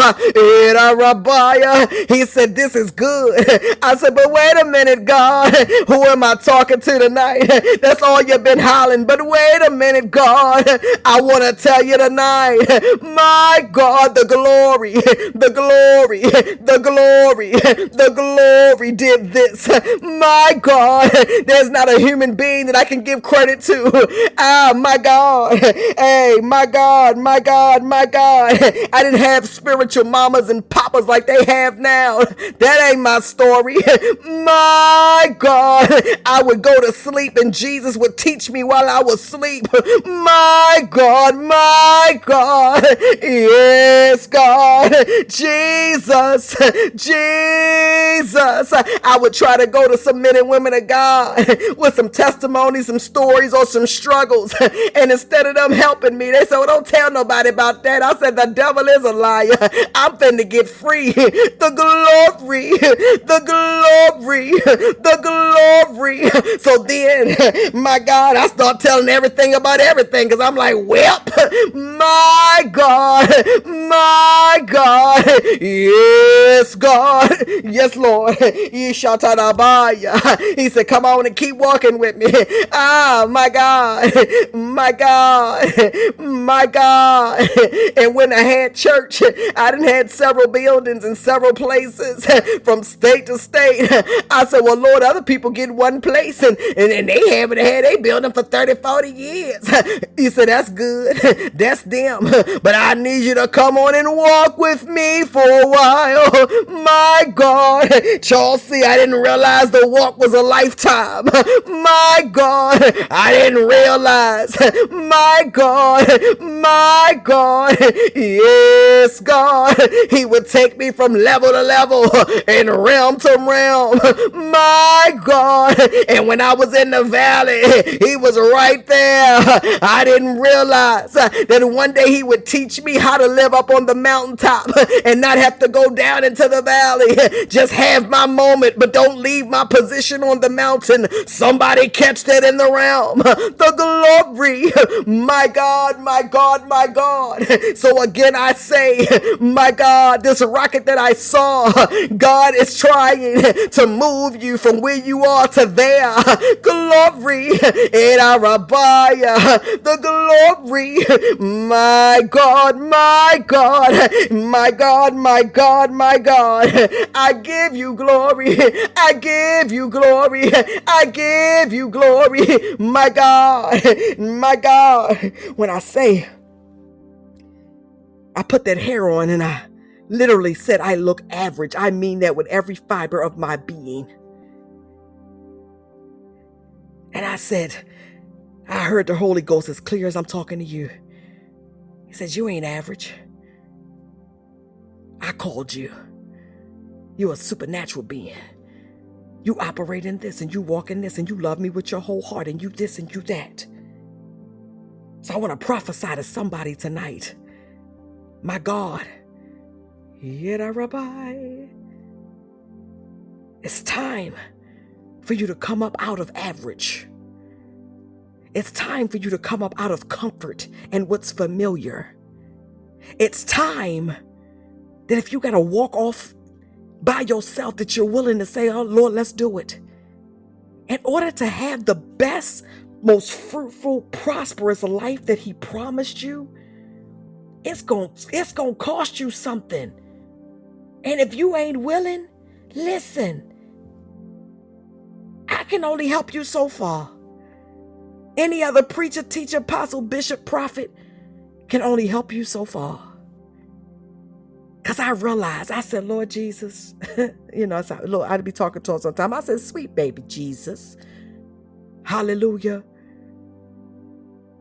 He said, this is good. I said, but wait a minute, God. Who am I talking to tonight? That's all you've been hollering. But wait a minute, God. I want to tell you tonight, my God, the glory, the glory, the glory, the glory did this. My God, there's not a human being that I can give credit to. Ah, my God. Hey, my God, my God, my God. I didn't have spiritual mamas and papas like they have now. That ain't my story. My God, I would go to sleep and Jesus would teach me while I was asleep. My God, my God. Yes, God. Jesus, Jesus. I would try to go to some men and women of God with some testimonies, some stories, or some struggles. And instead of them helping me, they said, well, don't tell nobody about that. I said, the devil is a liar. I'm finna get free. The glory, the glory, the glory. So then, my God, I start telling everything about everything because I'm like, well, my God, my God, yes, God, yes, Lord. He said, come on and keep walking with me. Ah, my God, my God, my God. And when I had church, I done had several buildings in several places from state to state. I said, well, Lord, other people get one place and, and, and they haven't had a building for 30, 40 years. He said, that's good. That's them. But I need you to come on and walk with me for a while. My God. Chelsea, I didn't realize the walk was a lifetime. My God. I didn't realize. My God. My God. Yes, God. He would take me from level to level and realm to realm. My God. And when I was in the valley, He was right there. I didn't realize that one day He would teach me how to live up on the mountaintop and not have to go down into the valley. Just have my moment, but don't leave my position on the mountain. Somebody catch that in the realm. The glory. My God, my God, my God. So again, I say, my God, this rocket that I saw, God is trying to move you from where you are to there. Glory. In Arabaya. The glory. My God, my God, my God, my God, my God. I give you glory. I give you glory. I give you glory. My God, my God. When I say, I put that hair on and I literally said I look average. I mean that with every fiber of my being. And I said, I heard the Holy Ghost as clear as I'm talking to you. He says, You ain't average. I called you. You're a supernatural being. You operate in this and you walk in this and you love me with your whole heart and you this and you that. So I want to prophesy to somebody tonight. My God, Rabbi, it's time for you to come up out of average. It's time for you to come up out of comfort and what's familiar. It's time that if you got to walk off by yourself, that you're willing to say, Oh Lord, let's do it. In order to have the best, most fruitful, prosperous life that He promised you, it's going it's going to cost you something. And if you ain't willing, listen. I can only help you so far. Any other preacher, teacher, apostle, bishop, prophet can only help you so far. Because I realized, I said, Lord Jesus, you know, I said, Lord, I'd be talking to him sometime. I said, sweet baby Jesus. Hallelujah.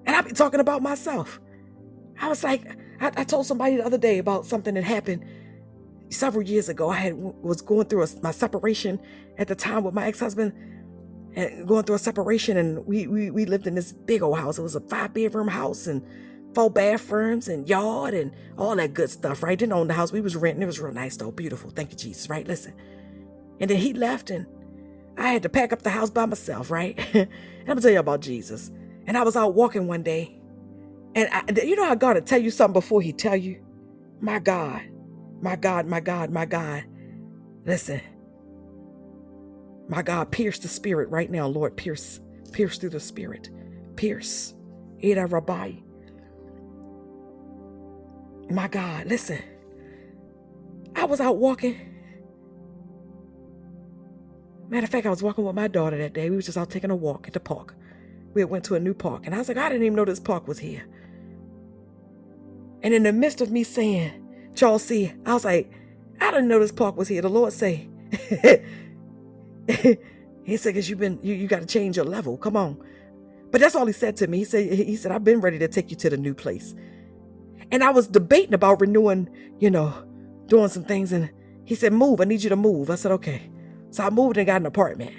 And I'd be talking about myself. I was like, I, I, told somebody the other day about something that happened several years ago. I had was going through a, my separation at the time with my ex-husband and going through a separation and we, we we lived in this big old house. It was a five bedroom house and four bathrooms and yard and all that good stuff, right? Didn't own the house. We was renting. It was real nice though. Beautiful. Thank you, Jesus, right? Listen. And then he left and I had to pack up the house by myself, right? I'm gonna tell you about Jesus. And I was out walking one day. And I, you know how God will tell you something before he tell you? My God, my God, my God, my God. Listen, my God, pierce the spirit right now, Lord. Pierce, pierce through the spirit. Pierce. Ida Rabbi. My God, listen. I was out walking. Matter of fact, I was walking with my daughter that day. We was just out taking a walk at the park. We went to a new park, and I was like, I didn't even know this park was here. And in the midst of me saying, Charles C, I was like, I didn't know this park was here. The Lord say, he said, because you've been, you, you got to change your level. Come on. But that's all he said to me. He said, he said, I've been ready to take you to the new place. And I was debating about renewing, you know, doing some things. And he said, move. I need you to move. I said, okay. So I moved and got an apartment.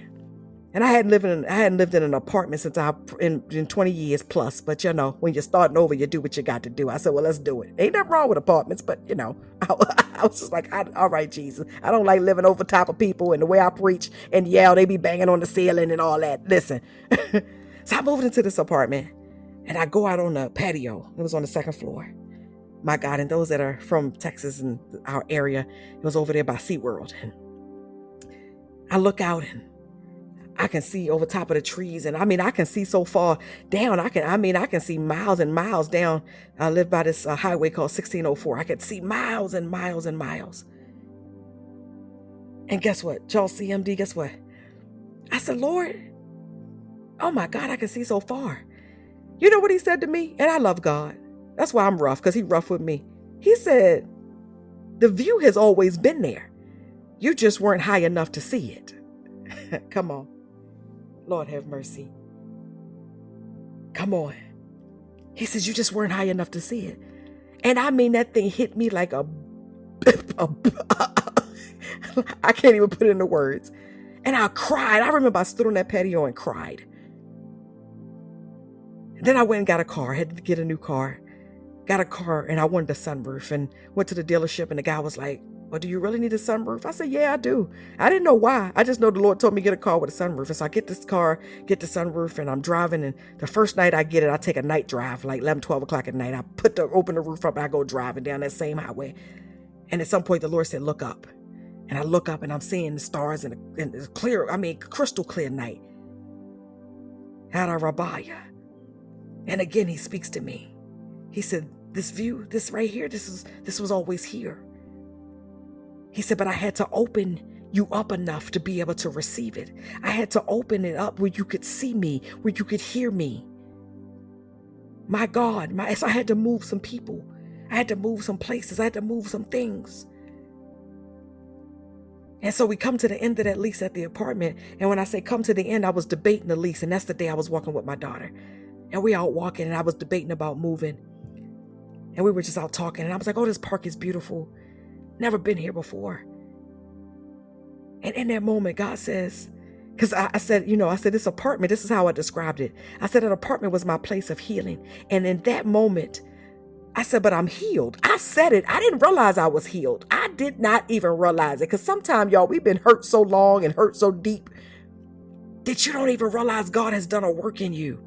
And I hadn't lived in I hadn't lived in an apartment since I in, in 20 years plus. But you know, when you're starting over, you do what you got to do. I said, well, let's do it. Ain't nothing wrong with apartments, but you know, I, I was just like, all right, Jesus, I don't like living over top of people and the way I preach and yell, they be banging on the ceiling and all that. Listen, so I moved into this apartment and I go out on the patio. It was on the second floor. My God, and those that are from Texas and our area, it was over there by SeaWorld. And I look out and I can see over top of the trees. And I mean, I can see so far down. I can, I mean, I can see miles and miles down. I live by this uh, highway called 1604. I could see miles and miles and miles. And guess what? Charles CMD, guess what? I said, Lord, oh my God, I can see so far. You know what he said to me? And I love God. That's why I'm rough, because he rough with me. He said, the view has always been there. You just weren't high enough to see it. Come on. Lord have mercy. Come on. He says, You just weren't high enough to see it. And I mean, that thing hit me like a. I can't even put it into words. And I cried. I remember I stood on that patio and cried. then I went and got a car. I had to get a new car. Got a car and I wanted a sunroof and went to the dealership and the guy was like, well, do you really need a sunroof? I said, Yeah, I do. I didn't know why. I just know the Lord told me get a car with a sunroof. And so I get this car, get the sunroof, and I'm driving. And the first night I get it, I take a night drive, like 11, 12 o'clock at night. I put the open the roof up, I go driving down that same highway. And at some point, the Lord said, Look up. And I look up and I'm seeing the stars in a, in a clear, I mean, crystal clear night. Rabbiah. And again, he speaks to me. He said, This view, this right here, this is this was always here. He said, but I had to open you up enough to be able to receive it. I had to open it up where you could see me, where you could hear me. My God, my, so I had to move some people. I had to move some places. I had to move some things. And so we come to the end of that lease at the apartment. And when I say come to the end, I was debating the lease. And that's the day I was walking with my daughter. And we out walking and I was debating about moving. And we were just out talking. And I was like, oh, this park is beautiful. Never been here before. And in that moment, God says, because I, I, said, you know, I said, this apartment, this is how I described it. I said, an apartment was my place of healing. And in that moment, I said, but I'm healed. I said it. I didn't realize I was healed. I did not even realize it. Because sometimes, y'all, we've been hurt so long and hurt so deep that you don't even realize God has done a work in you.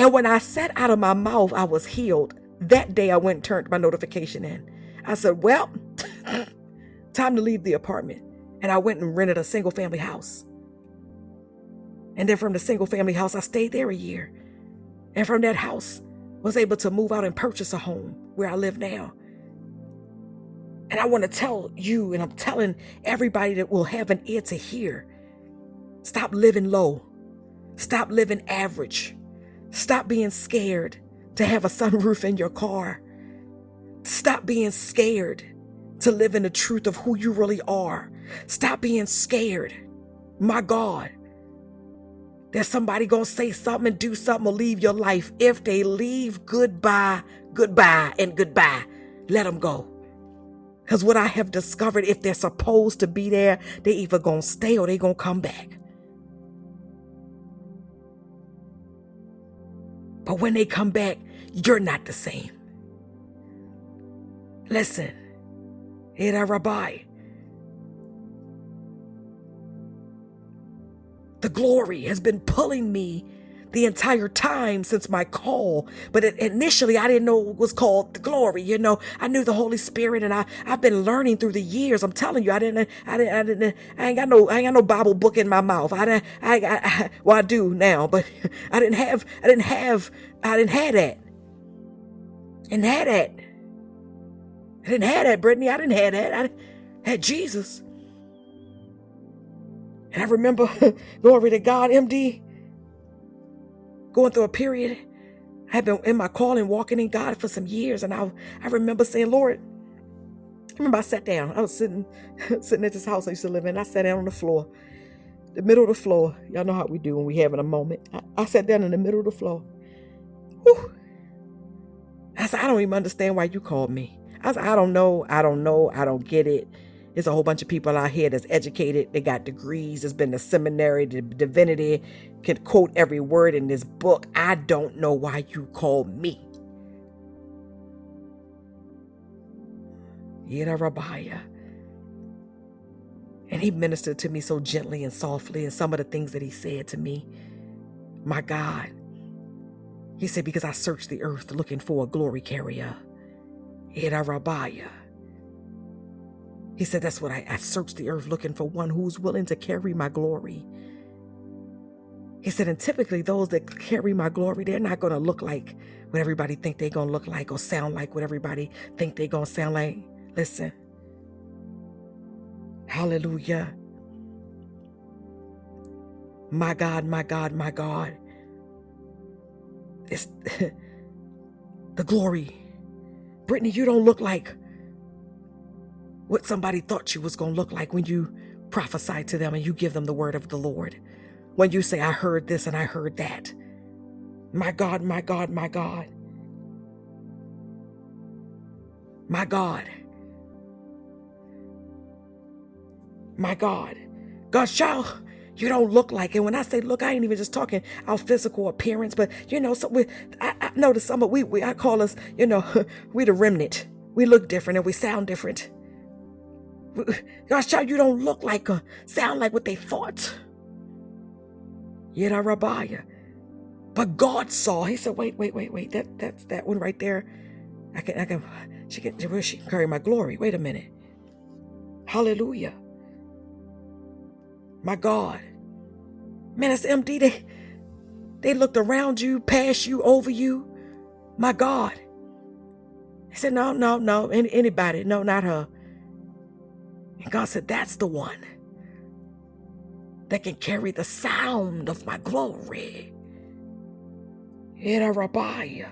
And when I said out of my mouth I was healed, that day I went and turned my notification in. I said, Well, time to leave the apartment. And I went and rented a single family house. And then from the single family house, I stayed there a year. And from that house, was able to move out and purchase a home where I live now. And I want to tell you, and I'm telling everybody that will have an ear to hear stop living low, stop living average, stop being scared to have a sunroof in your car. Stop being scared to live in the truth of who you really are. Stop being scared. My God. There's somebody gonna say something and do something or leave your life. If they leave, goodbye, goodbye, and goodbye. Let them go. Because what I have discovered, if they're supposed to be there, they either gonna stay or they gonna come back. But when they come back, you're not the same. Listen, Era Rabbi, the glory has been pulling me the entire time since my call. But it, initially, I didn't know it was called the glory. You know, I knew the Holy Spirit, and I I've been learning through the years. I'm telling you, I didn't, I didn't, I didn't, I ain't got no, I ain't got no Bible book in my mouth. I didn't, I, I, I well, I do now, but I didn't have, I didn't have, I didn't have that. And had that. I didn't have that, Brittany. I didn't have that. I had Jesus. And I remember, glory to God, MD, going through a period. I had been in my calling, walking in God for some years, and I I remember saying, Lord, I remember I sat down. I was sitting sitting at this house I used to live in. I sat down on the floor, the middle of the floor. Y'all know how we do when we having a moment. I, I sat down in the middle of the floor. Whew. I said, I don't even understand why you called me. I said, I don't know. I don't know. I don't get it. There's a whole bunch of people out here that's educated. They got degrees. There's been a seminary, the divinity, can quote every word in this book. I don't know why you call me. Yeda Rabbiah. And he ministered to me so gently and softly, and some of the things that he said to me. My God. He said, Because I searched the earth looking for a glory carrier. Yeda Rabbiah. He said, That's what I, I searched the earth looking for one who's willing to carry my glory. He said, and typically those that carry my glory, they're not going to look like what everybody think they're going to look like or sound like what everybody think they're going to sound like. Listen. Hallelujah. My God, my God, my God. It's the glory. Brittany, you don't look like what somebody thought you was going to look like when you prophesy to them and you give them the word of the Lord. When you say, I heard this and I heard that. My God, my God, my God. My God. My God. God's child, you don't look like it. When I say look, I ain't even just talking our physical appearance, but you know, so we, I, I notice some of we, we, I call us, you know, we the remnant. We look different and we sound different. God's child, you don't look like a sound like what they thought. Yet Rabiah. But God saw. He said, wait, wait, wait, wait. That that's that one right there. I can I can she can she can carry my glory. Wait a minute. Hallelujah. My God. Man, it's MD. They they looked around you, past you, over you. My God. He said, No, no, no. Any, anybody. No, not her. And God said, That's the one that can carry the sound of my glory. Rabbiah.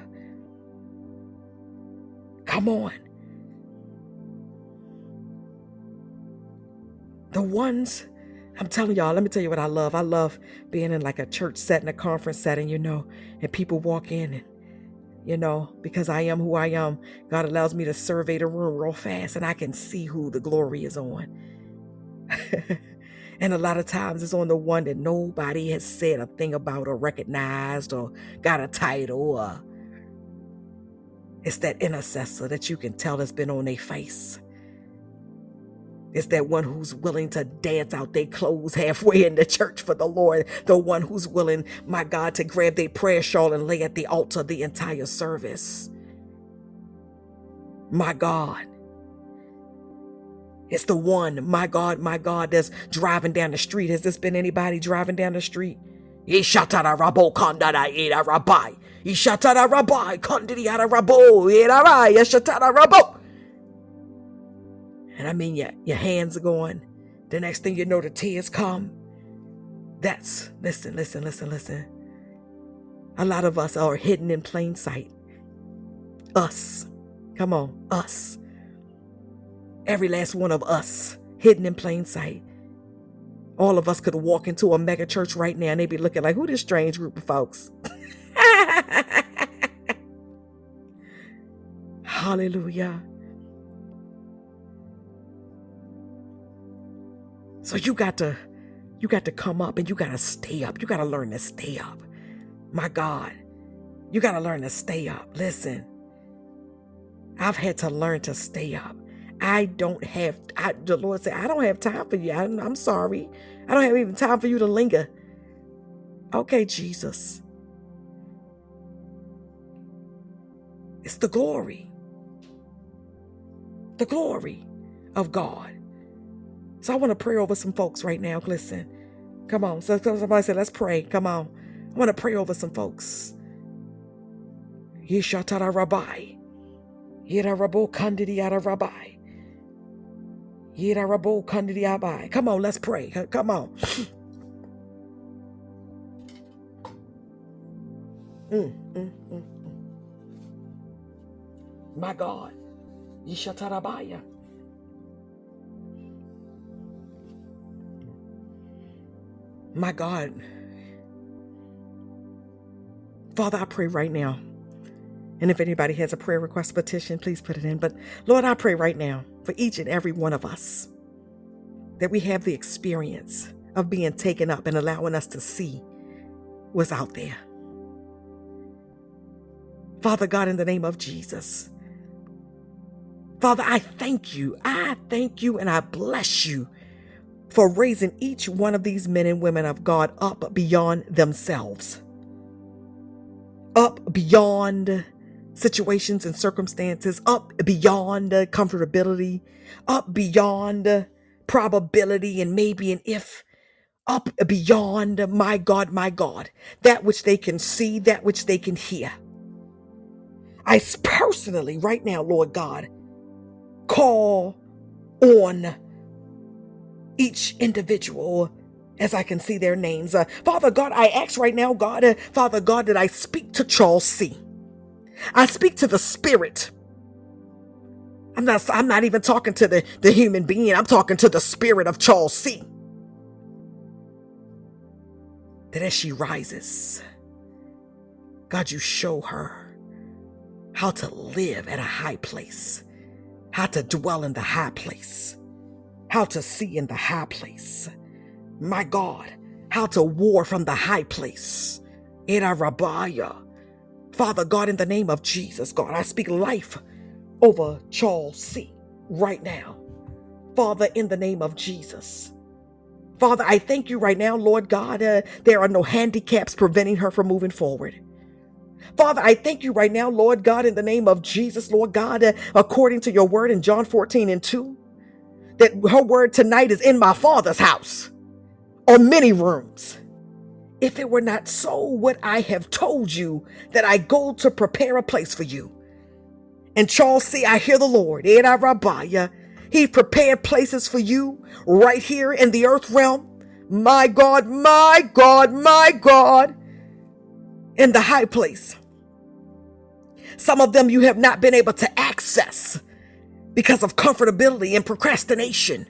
Come on. The ones, I'm telling y'all, let me tell you what I love. I love being in like a church setting, a conference setting, you know, and people walk in and you know, because I am who I am, God allows me to survey the room real fast and I can see who the glory is on. and a lot of times it's on the one that nobody has said a thing about or recognized or got a title or it's that intercessor that you can tell has been on their face. It's that one who's willing to dance out their clothes halfway in the church for the Lord. The one who's willing, my God, to grab their prayer shawl and lay at the altar the entire service. My God. It's the one, my God, my God, that's driving down the street. Has this been anybody driving down the street? Ishatara rabo kandara ira ira. And I mean, your, your hands are going. The next thing you know, the tears come. That's, listen, listen, listen, listen. A lot of us are hidden in plain sight. Us. Come on, us. Every last one of us hidden in plain sight. All of us could walk into a mega church right now and they'd be looking like, who this strange group of folks? Hallelujah. So you got to you got to come up and you got to stay up. You got to learn to stay up. My God. You got to learn to stay up. Listen. I've had to learn to stay up. I don't have I, the Lord said, I don't have time for you. I, I'm sorry. I don't have even time for you to linger. Okay, Jesus. It's the glory. The glory of God. So I want to pray over some folks right now. Listen. Come on. So somebody said, let's pray. Come on. I want to pray over some folks. Yishatara Rabbi. Yira Rabo Kandidiata Rabbi. Come on, let's pray. Come on. Mm, mm, mm. My God. Yishatarabaya. My God. Father, I pray right now. And if anybody has a prayer request petition, please put it in. But Lord, I pray right now for each and every one of us that we have the experience of being taken up and allowing us to see what's out there. Father God, in the name of Jesus. Father, I thank you. I thank you and I bless you for raising each one of these men and women of God up beyond themselves, up beyond situations and circumstances, up beyond comfortability, up beyond probability and maybe an if, up beyond my God, my God, that which they can see, that which they can hear. I personally, right now, Lord God, call on each individual as I can see their names. Uh, Father God, I ask right now, God, uh, Father God, that I speak to Charles C. I speak to the spirit. I'm not, I'm not even talking to the, the human being. I'm talking to the spirit of Charles C. That as she rises, God, you show her how to live at a high place, how to dwell in the high place, how to see in the high place. My God, how to war from the high place. In rabaya. Father God, in the name of Jesus, God, I speak life over Charles C. right now. Father, in the name of Jesus. Father, I thank you right now, Lord God. Uh, there are no handicaps preventing her from moving forward. Father, I thank you right now, Lord God, in the name of Jesus, Lord God, uh, according to your word in John 14 and 2, that her word tonight is in my Father's house or many rooms. If it were not so, would I have told you that I go to prepare a place for you? And Charles C., I hear the Lord, eh, Rabbiah, He prepared places for you right here in the earth realm. My God, my God, my God, in the high place. Some of them you have not been able to access because of comfortability and procrastination.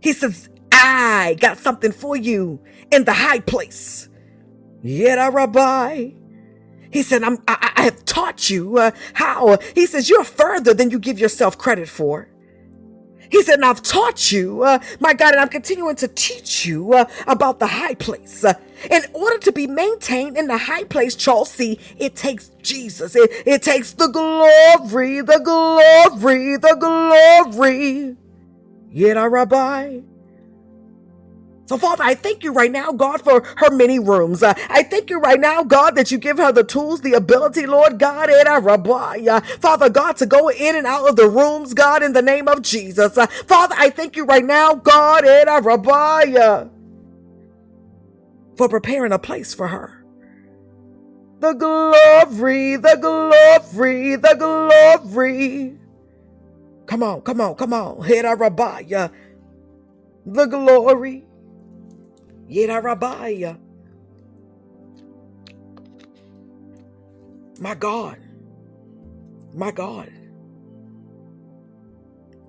He says, I got something for you in the high place. Yet, Rabbi. He said, I'm, I, I have taught you uh, how. He says, You're further than you give yourself credit for. He said, and I've taught you, uh, my God, and I'm continuing to teach you uh, about the high place. Uh, in order to be maintained in the high place, Charles C., it takes Jesus. It, it takes the glory, the glory, the glory. Yet, our rabbi. So, Father, I thank you right now, God, for her many rooms. Uh, I thank you right now, God, that you give her the tools, the ability, Lord God, and our rabbi, Father God, to go in and out of the rooms, God, in the name of Jesus. Uh, Father, I thank you right now, God, and our rabbi, for preparing a place for her. The glory, the glory, the glory. Come on, come on, come on. Hit our rabbi, the glory. My God. My God.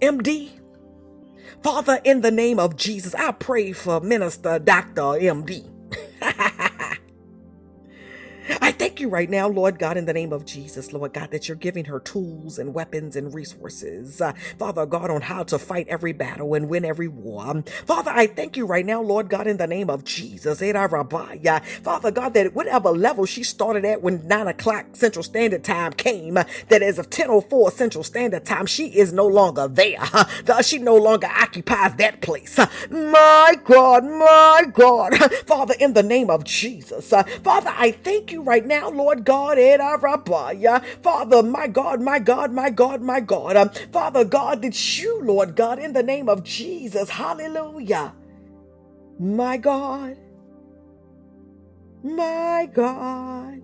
MD. Father, in the name of Jesus, I pray for Minister Dr. MD. I thank you right now, Lord God, in the name of Jesus, Lord God, that you're giving her tools and weapons and resources, uh, Father God, on how to fight every battle and win every war. Um, Father, I thank you right now, Lord God, in the name of Jesus, Father God, that whatever level she started at when 9 o'clock Central Standard Time came, uh, that as of 10.04 Central Standard Time, she is no longer there. Uh, she no longer occupies that place. My God, my God, Father, in the name of Jesus, uh, Father, I thank you right now, Lord God, Father, my God, my God, my God, my God, um, Father God, that you, Lord God, in the name of Jesus, hallelujah, my God, my God.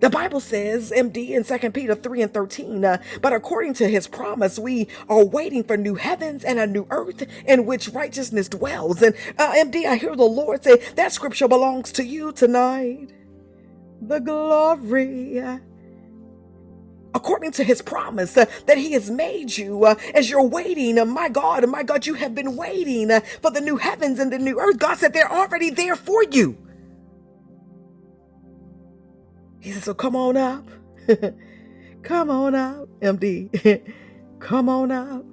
The Bible says, MD in 2 Peter 3 and 13, uh, but according to his promise, we are waiting for new heavens and a new earth in which righteousness dwells. And uh, MD, I hear the Lord say that scripture belongs to you tonight. The glory. According to his promise uh, that he has made you uh, as you're waiting, uh, my God, my God, you have been waiting uh, for the new heavens and the new earth. God said they're already there for you. He said, So come on up. come on up, MD. come on up.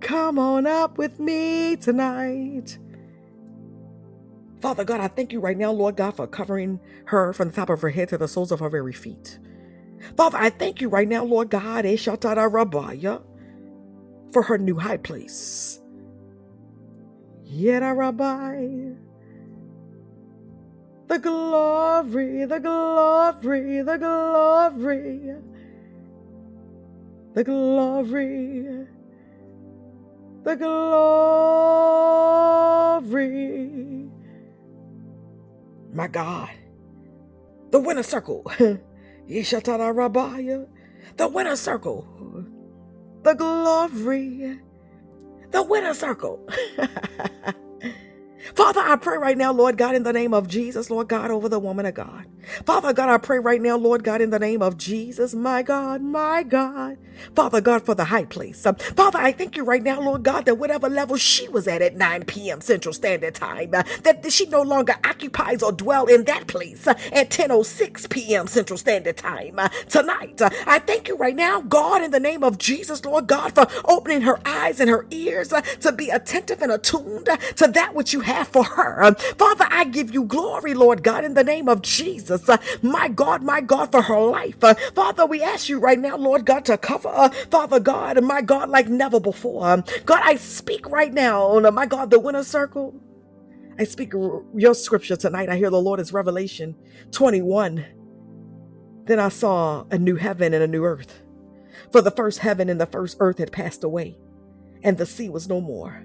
Come on up with me tonight. Father God, I thank you right now, Lord God, for covering her from the top of her head to the soles of her very feet. Father, I thank you right now, Lord God, eh, Rabaya, for her new high place. Yeta Rabbi. The glory, the glory, the glory, the glory, the glory. My God, the winner circle, Yeshatara Rabaya, the winner circle, the glory, the winner circle. Father, I pray right now, Lord God, in the name of Jesus, Lord God, over the woman of God. Father God, I pray right now, Lord God, in the name of Jesus, my God, my God. Father God, for the high place. Um, Father, I thank you right now, Lord God, that whatever level she was at at 9 p.m. Central Standard Time, uh, that she no longer occupies or dwell in that place uh, at 10.06 p.m. Central Standard Time uh, tonight. I thank you right now, God, in the name of Jesus, Lord God, for opening her eyes and her ears to be attentive and attuned to that which you have for her. Um, Father, I give you glory, Lord God, in the name of Jesus. Uh, my God, my God, for her life. Uh, Father, we ask you right now, Lord God, to cover, uh, Father God, my God, like never before. Um, God, I speak right now on, my God, the winner circle. I speak your scripture tonight. I hear the Lord is Revelation 21. Then I saw a new heaven and a new earth. For the first heaven and the first earth had passed away, and the sea was no more.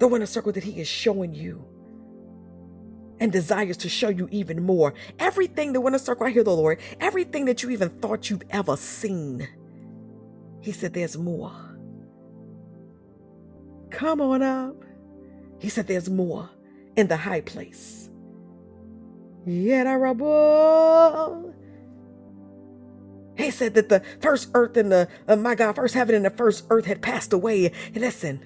The winner circle that he is showing you and desires to show you even more. Everything went a circle, I hear the Lord, everything that you even thought you've ever seen. He said, There's more. Come on up. He said, There's more in the high place. Yedarabo. He said that the first earth and the, oh my God, first heaven and the first earth had passed away. listen,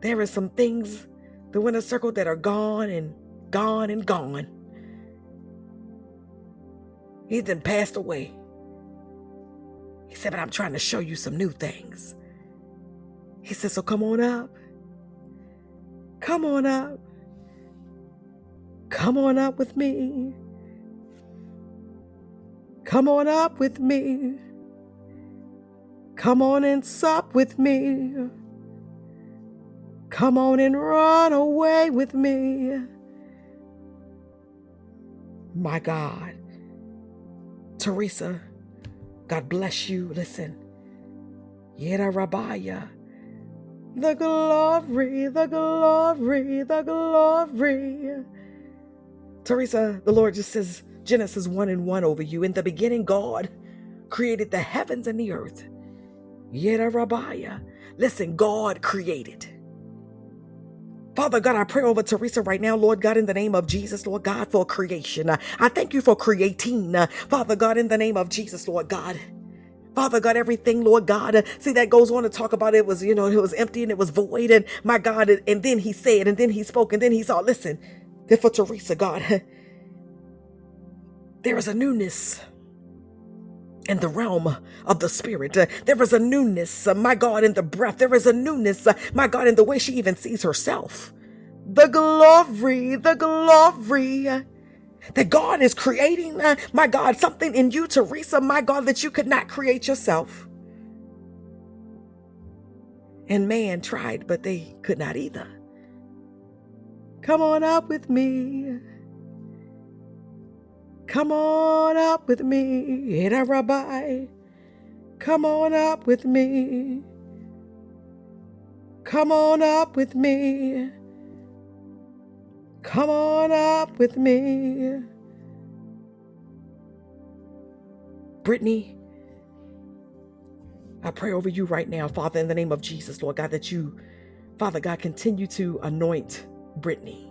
there are some things the winner circle that are gone and gone and gone. He's then passed away. He said, But I'm trying to show you some new things. He said, So come on up. Come on up. Come on up with me. Come on up with me. Come on and sup with me. Come on and run away with me. My God. Teresa, God bless you. Listen. Yeda Rabaya. The glory, the glory, the glory. Teresa, the Lord just says, Genesis 1 and 1 over you. In the beginning, God created the heavens and the earth. Yeda Rabbiah. Listen, God created. Father God, I pray over Teresa right now, Lord God, in the name of Jesus, Lord God, for creation. I thank you for creating, Father God, in the name of Jesus, Lord God. Father God, everything, Lord God. See, that goes on to talk about it was, you know, it was empty and it was void. And my God, and then he said, and then he spoke, and then he saw, listen, then for Teresa, God, there is a newness in the realm of the spirit. Uh, there is a newness, uh, my God, in the breath. There is a newness, uh, my God, in the way she even sees herself. The glory, the glory that God is creating, my God, something in you, Teresa, my God, that you could not create yourself. And man tried, but they could not either. Come on up with me. Come on up with me, Eda Rabbi. Come on up with me. Come on up with me. Come on up with me. Brittany, I pray over you right now, Father, in the name of Jesus, Lord God, that you, Father God, continue to anoint Brittany.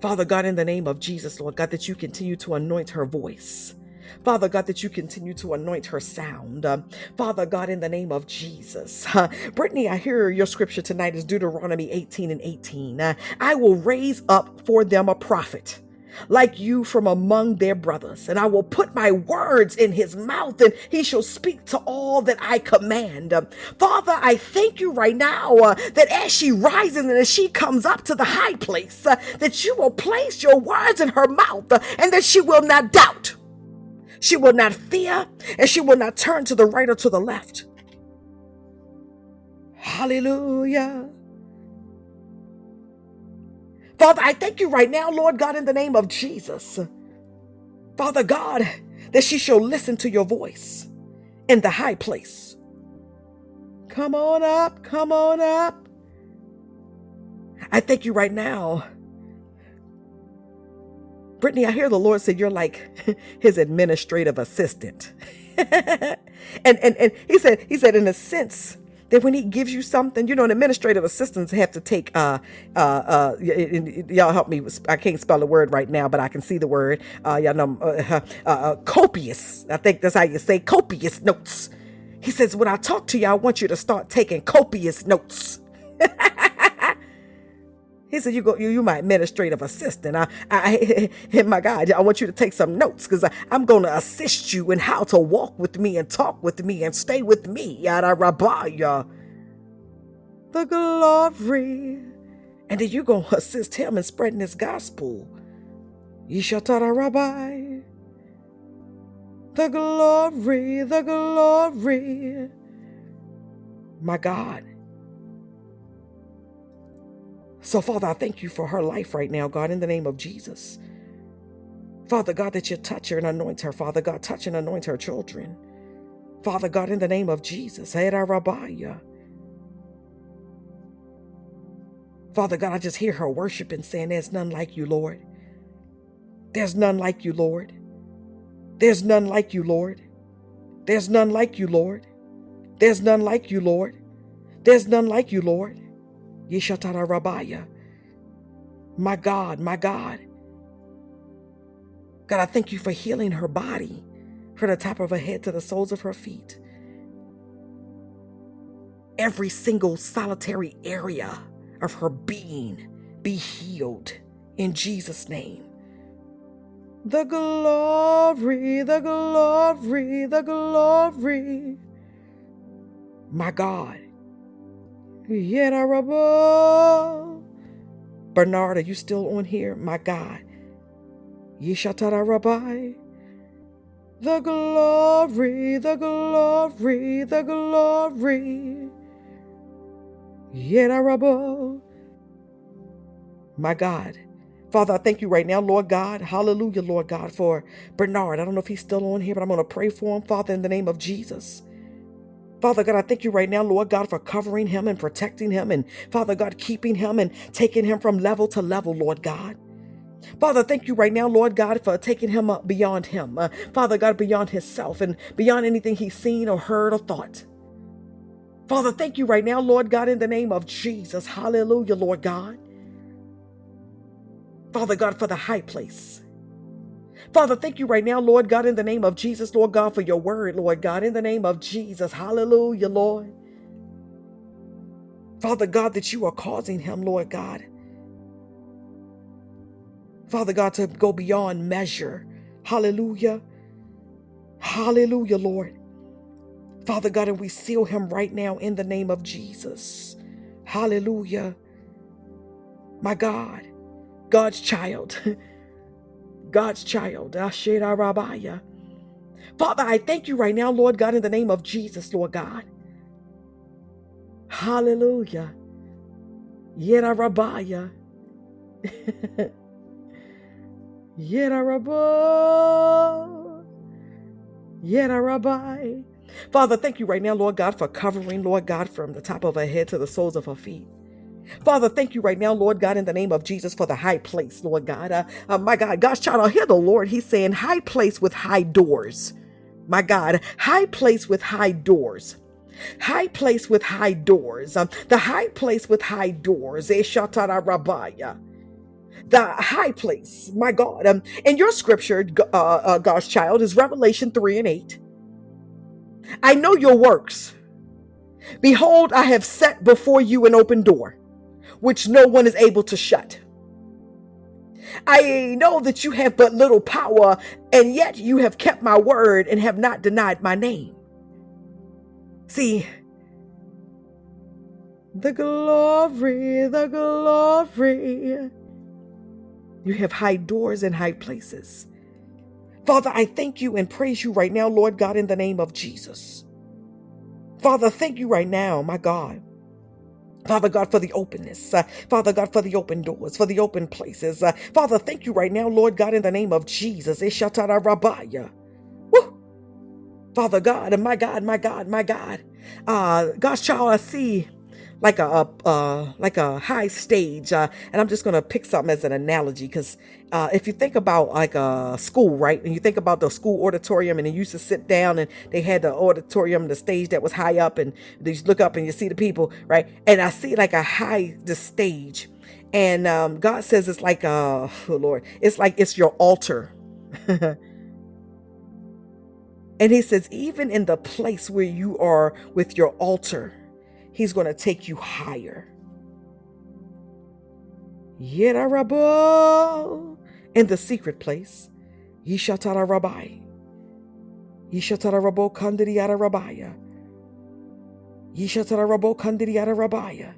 Father God, in the name of Jesus, Lord God, that you continue to anoint her voice. Father God, that you continue to anoint her sound. Uh, Father God, in the name of Jesus. Uh, Brittany, I hear your scripture tonight is Deuteronomy 18 and 18. Uh, I will raise up for them a prophet like you from among their brothers. And I will put my words in his mouth, and he shall speak to all that I command. Father, I thank you right now uh, that as she rises and as she comes up to the high place, uh, that you will place your words in her mouth, uh, and that she will not doubt. She will not fear, and she will not turn to the right or to the left. Hallelujah. Father, I thank you right now, Lord God, in the name of Jesus. Father God, that she shall listen to your voice in the high place. Come on up, come on up. I thank you right now. Brittany, I hear the Lord say you're like his administrative assistant. and, and and he said, he said, in a sense, that when he gives you something, you know, an administrative assistants have to take, uh, uh, uh, y'all help me. I can't spell the word right now, but I can see the word. Uh, y'all know, uh, uh, uh, copious. I think that's how you say copious notes. He says, when I talk to you, I want you to start taking copious notes. He said, "You go, you, you my administrative assistant. I, I, my God, I want you to take some notes because I'm going to assist you in how to walk with me and talk with me and stay with me. Yada rabaya, the glory, and then you gonna assist him in spreading his gospel. Yishatara rabbi, the glory, the glory, my God." So, Father, I thank you for her life right now, God, in the name of Jesus. Father God, that you touch her and anoint her. Father God, touch and anoint her children. Father God, in the name of Jesus. Father God, I just hear her worshiping, saying, There's none like you, Lord. There's none like you, Lord. There's none like you, Lord. There's none like you, Lord. There's none like you, Lord. There's none like you, Lord. Yeshatara Rabaya. My God, my God. God, I thank you for healing her body from the top of her head to the soles of her feet. Every single solitary area of her being be healed in Jesus' name. The glory, the glory, the glory. My God. Yedarabo. Bernard, are you still on here? My God. Yeshatara Rabbi. The glory, the glory, the glory. Yedarabo. My God. Father, I thank you right now, Lord God. Hallelujah, Lord God, for Bernard. I don't know if he's still on here, but I'm going to pray for him, Father, in the name of Jesus. Father God, I thank you right now, Lord God, for covering him and protecting him, and Father God, keeping him and taking him from level to level, Lord God. Father, thank you right now, Lord God, for taking him up beyond him. Uh, Father God, beyond himself and beyond anything he's seen or heard or thought. Father, thank you right now, Lord God, in the name of Jesus. Hallelujah, Lord God. Father God, for the high place. Father, thank you right now, Lord God, in the name of Jesus, Lord God, for your word, Lord God, in the name of Jesus. Hallelujah, Lord. Father God, that you are causing him, Lord God. Father God, to go beyond measure. Hallelujah. Hallelujah, Lord. Father God, and we seal him right now in the name of Jesus. Hallelujah. My God, God's child. God's child. Ah, Asherah Rabbi. Father, I thank you right now, Lord God, in the name of Jesus, Lord God. Hallelujah. Yera Rabaya. Yera Yera Rabbi. Father, thank you right now, Lord God, for covering, Lord God, from the top of her head to the soles of her feet. Father, thank you right now, Lord God, in the name of Jesus for the high place, Lord God. Uh, uh, my God, God's child, I hear the Lord. He's saying high place with high doors. My God, high place with high doors. High place with high doors. Um, the high place with high doors. Eshatara Rabaya the high place, my God. Um, in your scripture, uh, uh, God's child, is Revelation 3 and 8. I know your works. Behold, I have set before you an open door, which no one is able to shut. I know that you have but little power, and yet you have kept my word and have not denied my name. See, the glory, the glory. You have high doors and high places. Father, I thank you and praise you right now, Lord God, in the name of Jesus. Father, thank you right now, my God. Father God, for the openness. Uh, Father God, for the open doors, for the open places. Uh, Father, thank you right now, Lord God, in the name of Jesus. Ishatara. Woo! Father God, and my God, my God, my God. Uh, God's child, I see like a, a uh, like a high stage, uh, and I'm just gonna pick something as an analogy because uh, if you think about like a school, right, and you think about the school auditorium, and they used to sit down, and they had the auditorium, the stage that was high up, and you look up and you see the people, right, and I see like a high the stage, and um, God says it's like a oh Lord, it's like it's your altar. and he says, even in the place where you are with your altar, He's going to take you higher. Yerarabo in the secret place. Yishatara Rabbi. Yishatara Rabo Kandiriata Rabaya. Yishatara Rabo Rabaya.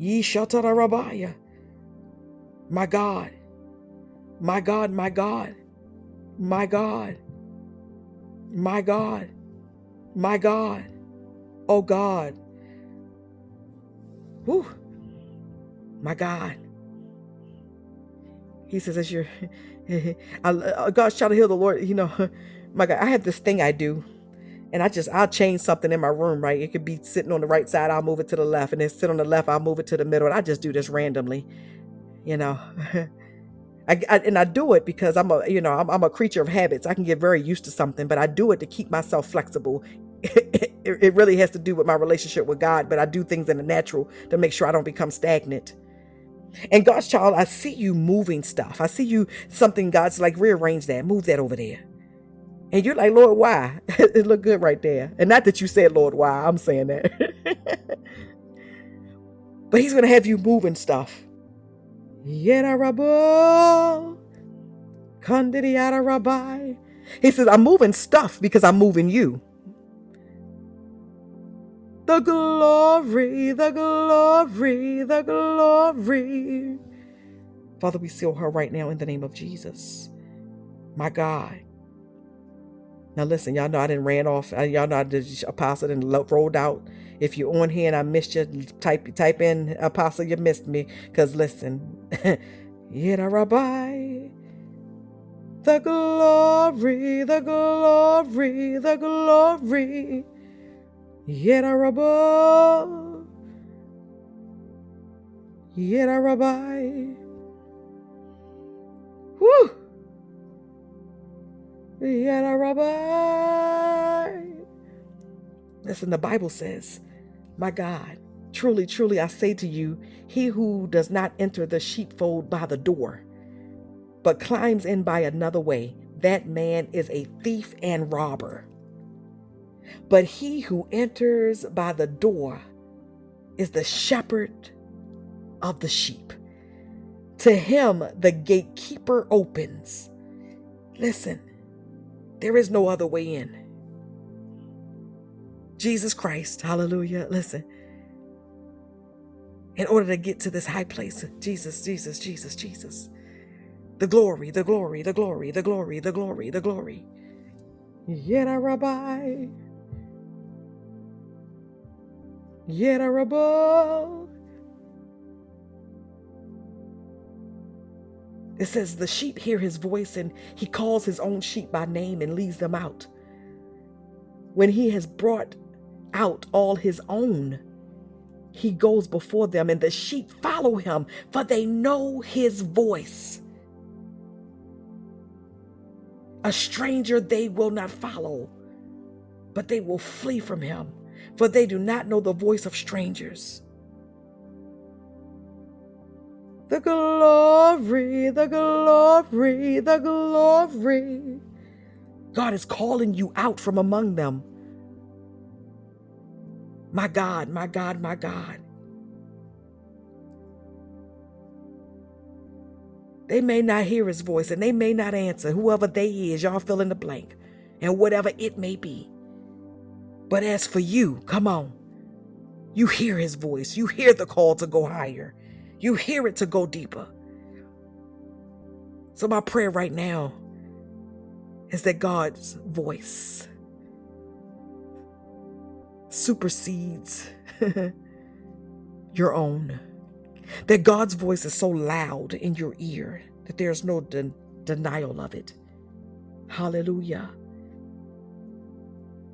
Yishatara Rabaya. My God. My God, my God. My God. My God. My God. Oh God. Whew. My God. He says, as you're, uh, God's trying to heal the Lord, you know, my God, I have this thing I do. And I just, I'll change something in my room, right? It could be sitting on the right side, I'll move it to the left. And then sit on the left, I'll move it to the middle. And I just do this randomly, you know. I, I, and I do it because I'm a you know I'm, I'm, a creature of habits. I can get very used to something, but I do it to keep myself flexible it, it really has to do with my relationship with God, but I do things in the natural to make sure I don't become stagnant. And God's child, I see you moving stuff. I see you something God's like rearrange that, move that over there. And you're like, Lord, why? it look good right there. And not that you said, Lord, why? I'm saying that. but He's gonna have you moving stuff. He says, I'm moving stuff because I'm moving you. The glory, the glory, the glory. Father, we seal her right now in the name of Jesus. My God. Now listen, y'all know I didn't ran off. Uh, y'all know I did apostle and rolled out. If you're on here and I missed you, type type in apostle, you missed me. Cause listen, Yeda Rabbi. The glory, the glory, the glory. Yera Rabba. Yera Rabbi. Woo. Yera Rabbi. Listen, the Bible says, My God, truly, truly, I say to you, he who does not enter the sheepfold by the door, but climbs in by another way, that man is a thief and robber. But he who enters by the door is the shepherd of the sheep. To him the gatekeeper opens. Listen, there is no other way in. Jesus Christ, hallelujah. Listen, in order to get to this high place, Jesus, Jesus, Jesus, Jesus. The glory, the glory, the glory, the glory, the glory, the glory. Yet rabbi. Yet. It says, The sheep hear his voice, and he calls his own sheep by name and leads them out. When he has brought out all his own, he goes before them, and the sheep follow him, for they know his voice. A stranger they will not follow, but they will flee from him, for they do not know the voice of strangers. The glory, the glory, the glory. God is calling you out from among them. My God, my God, my God. They may not hear his voice and they may not answer, whoever they is, y'all fill in the blank, and whatever it may be. But as for you, come on. You hear his voice. You hear the call to go higher. You hear it to go deeper. So, my prayer right now is that God's voice supersedes your own. That God's voice is so loud in your ear that there's no de- denial of it. Hallelujah.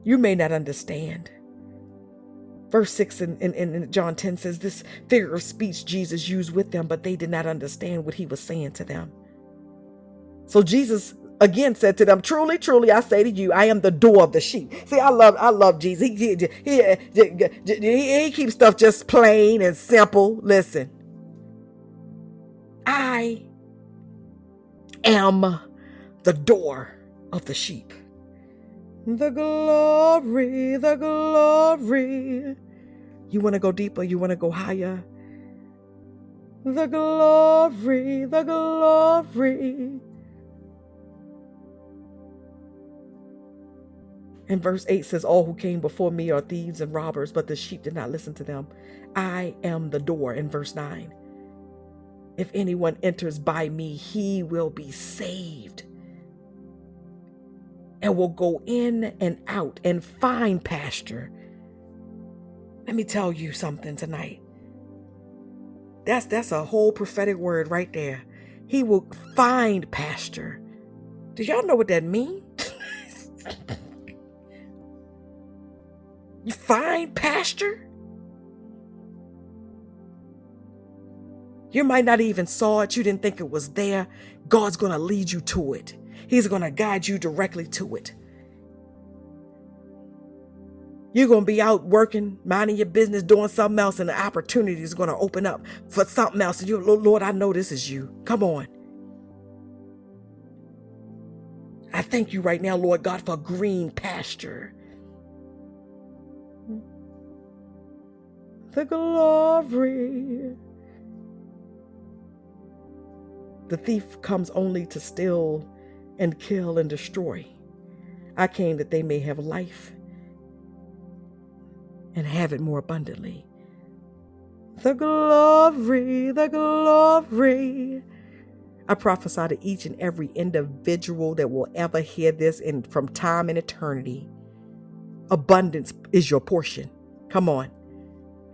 You may not understand. Verse 6 in, in, in, John 10 says, This figure of speech Jesus used with them, but they did not understand what he was saying to them. So Jesus again said to them, Truly, truly, I say to you, I am the door of the sheep. See, I love, I love Jesus. He, he, he, he, he keeps stuff just plain and simple. Listen, I am the door of the sheep. The glory, the glory. You want to go deeper? You want to go higher? The glory, the glory. And verse 8 says, All who came before me are thieves and robbers, but the sheep did not listen to them. I am the door. In verse 9, if anyone enters by me, he will be saved and will go in and out and find pasture. Let me tell you something tonight. That's that's a whole prophetic word right there. He will find pasture. Do y'all know what that means? you find pasture? You might not even saw it. You didn't think it was there. God's going to lead you to it. He's going to guide you directly to it. You're going to be out working, minding your business, doing something else, and the opportunity is going to open up for something else. And you, Lord, I know this is you. Come on. I thank you right now, Lord God, for green pasture. The glory. The thief comes only to steal and kill and destroy. I came that they may have life and have it more abundantly. The glory, the glory. I prophesy to each and every individual that will ever hear this in from time and eternity. Abundance is your portion. Come on.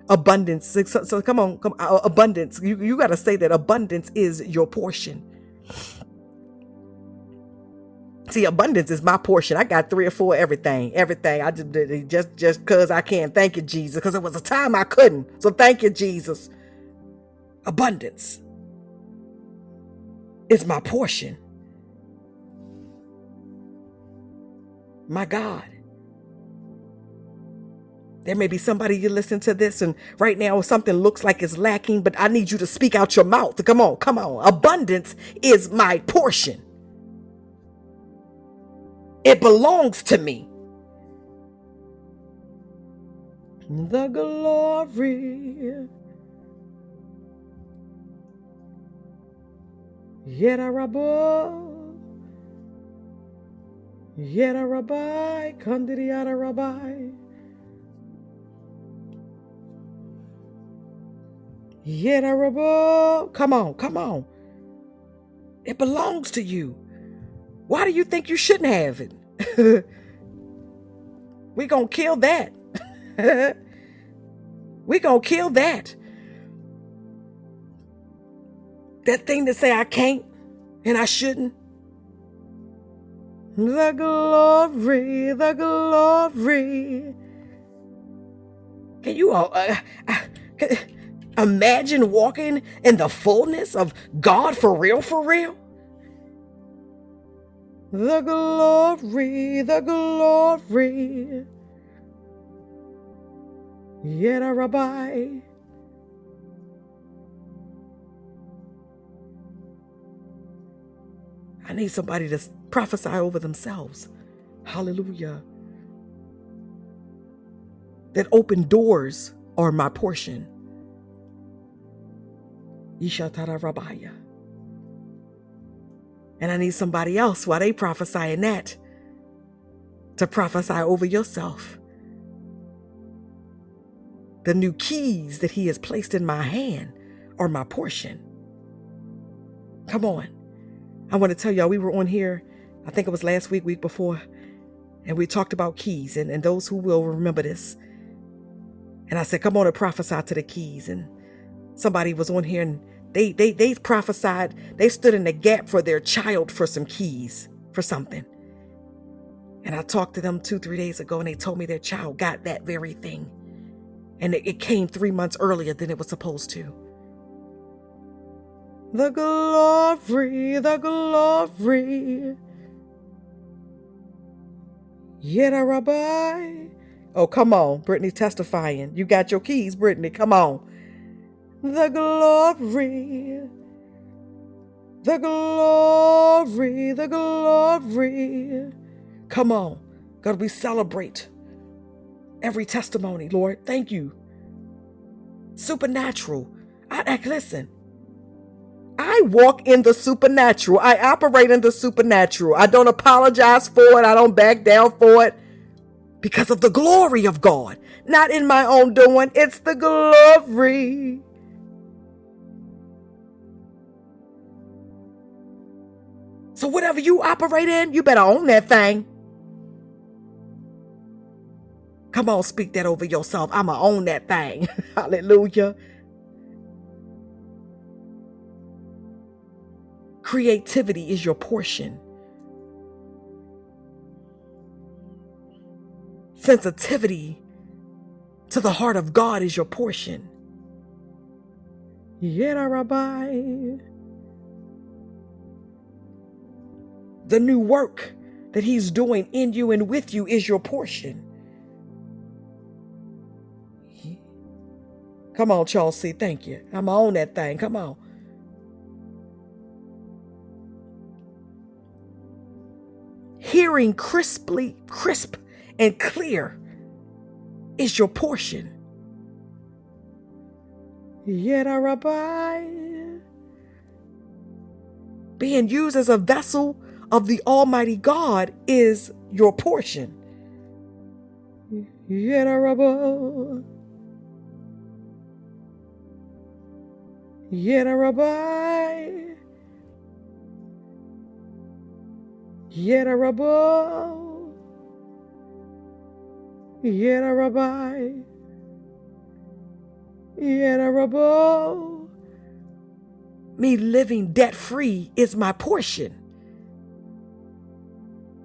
Abundance. So, so come on, come uh, abundance. You, you got to say that abundance is your portion. See, abundance is my portion. I got three or four everything, everything. I just just just cause I can. Thank you, Jesus. Because it was a time I couldn't. So thank you, Jesus. Abundance is my portion. My God. There may be somebody you listen to this, and right now something looks like it's lacking, but I need you to speak out your mouth. Come on, come on. Abundance is my portion, it belongs to me. The glory. Yet rabbi, yet a rabbi, kandiri rabbi. Yedarabo. Come on, come on. It belongs to you. Why do you think you shouldn't have it? we gonna kill that. we gonna kill that. That thing that say I can't and I shouldn't. The glory, the glory. Can you all? Uh, uh, Imagine walking in the fullness of God for real, for real. The glory, the glory. Yet a rabbi. I need somebody to prophesy over themselves. Hallelujah. That open doors are my portion. Ishatara Rabaya. And I need somebody else while they prophesying that to prophesy over yourself. The new keys that he has placed in my hand are my portion. Come on. I want to tell y'all, we were on here, I think it was last week, week before, and we talked about keys, and, and those who will remember this. And I said, come on and prophesy to the keys. And somebody was on here and they they they prophesied, they stood in the gap for their child for some keys, for something. And I talked to them two, three days ago, and they told me their child got that very thing. And it, it came three months earlier than it was supposed to. The glory, the glory. Yet rabbi. Oh, come on. Brittany testifying. You got your keys, Brittany. Come on the glory, the glory, the glory. Come on. God, we celebrate every testimony, Lord. Thank you. Supernatural. I, I listen. I walk in the supernatural. I operate in the supernatural. I don't apologize for it. I don't back down for it because of the glory of God. Not in my own doing. It's the glory. So whatever you operate in, you better own that thing. Come on, speak that over yourself. I'ma own that thing. Hallelujah. Creativity is your portion. Sensitivity to the heart of God is your portion. Yet, Rabbi. The new work that He's doing in you and with you is your portion. Come on, Chelsea. Thank you. I'm on that thing. Come on. Hearing crisply, crisp and clear is your portion. Yet a rabbi being used as a vessel of the Almighty God is your portion. Yedarabba. Yedarabba. Yedarabba. Yedarabba. Yedarabba. Me living debt free is my portion.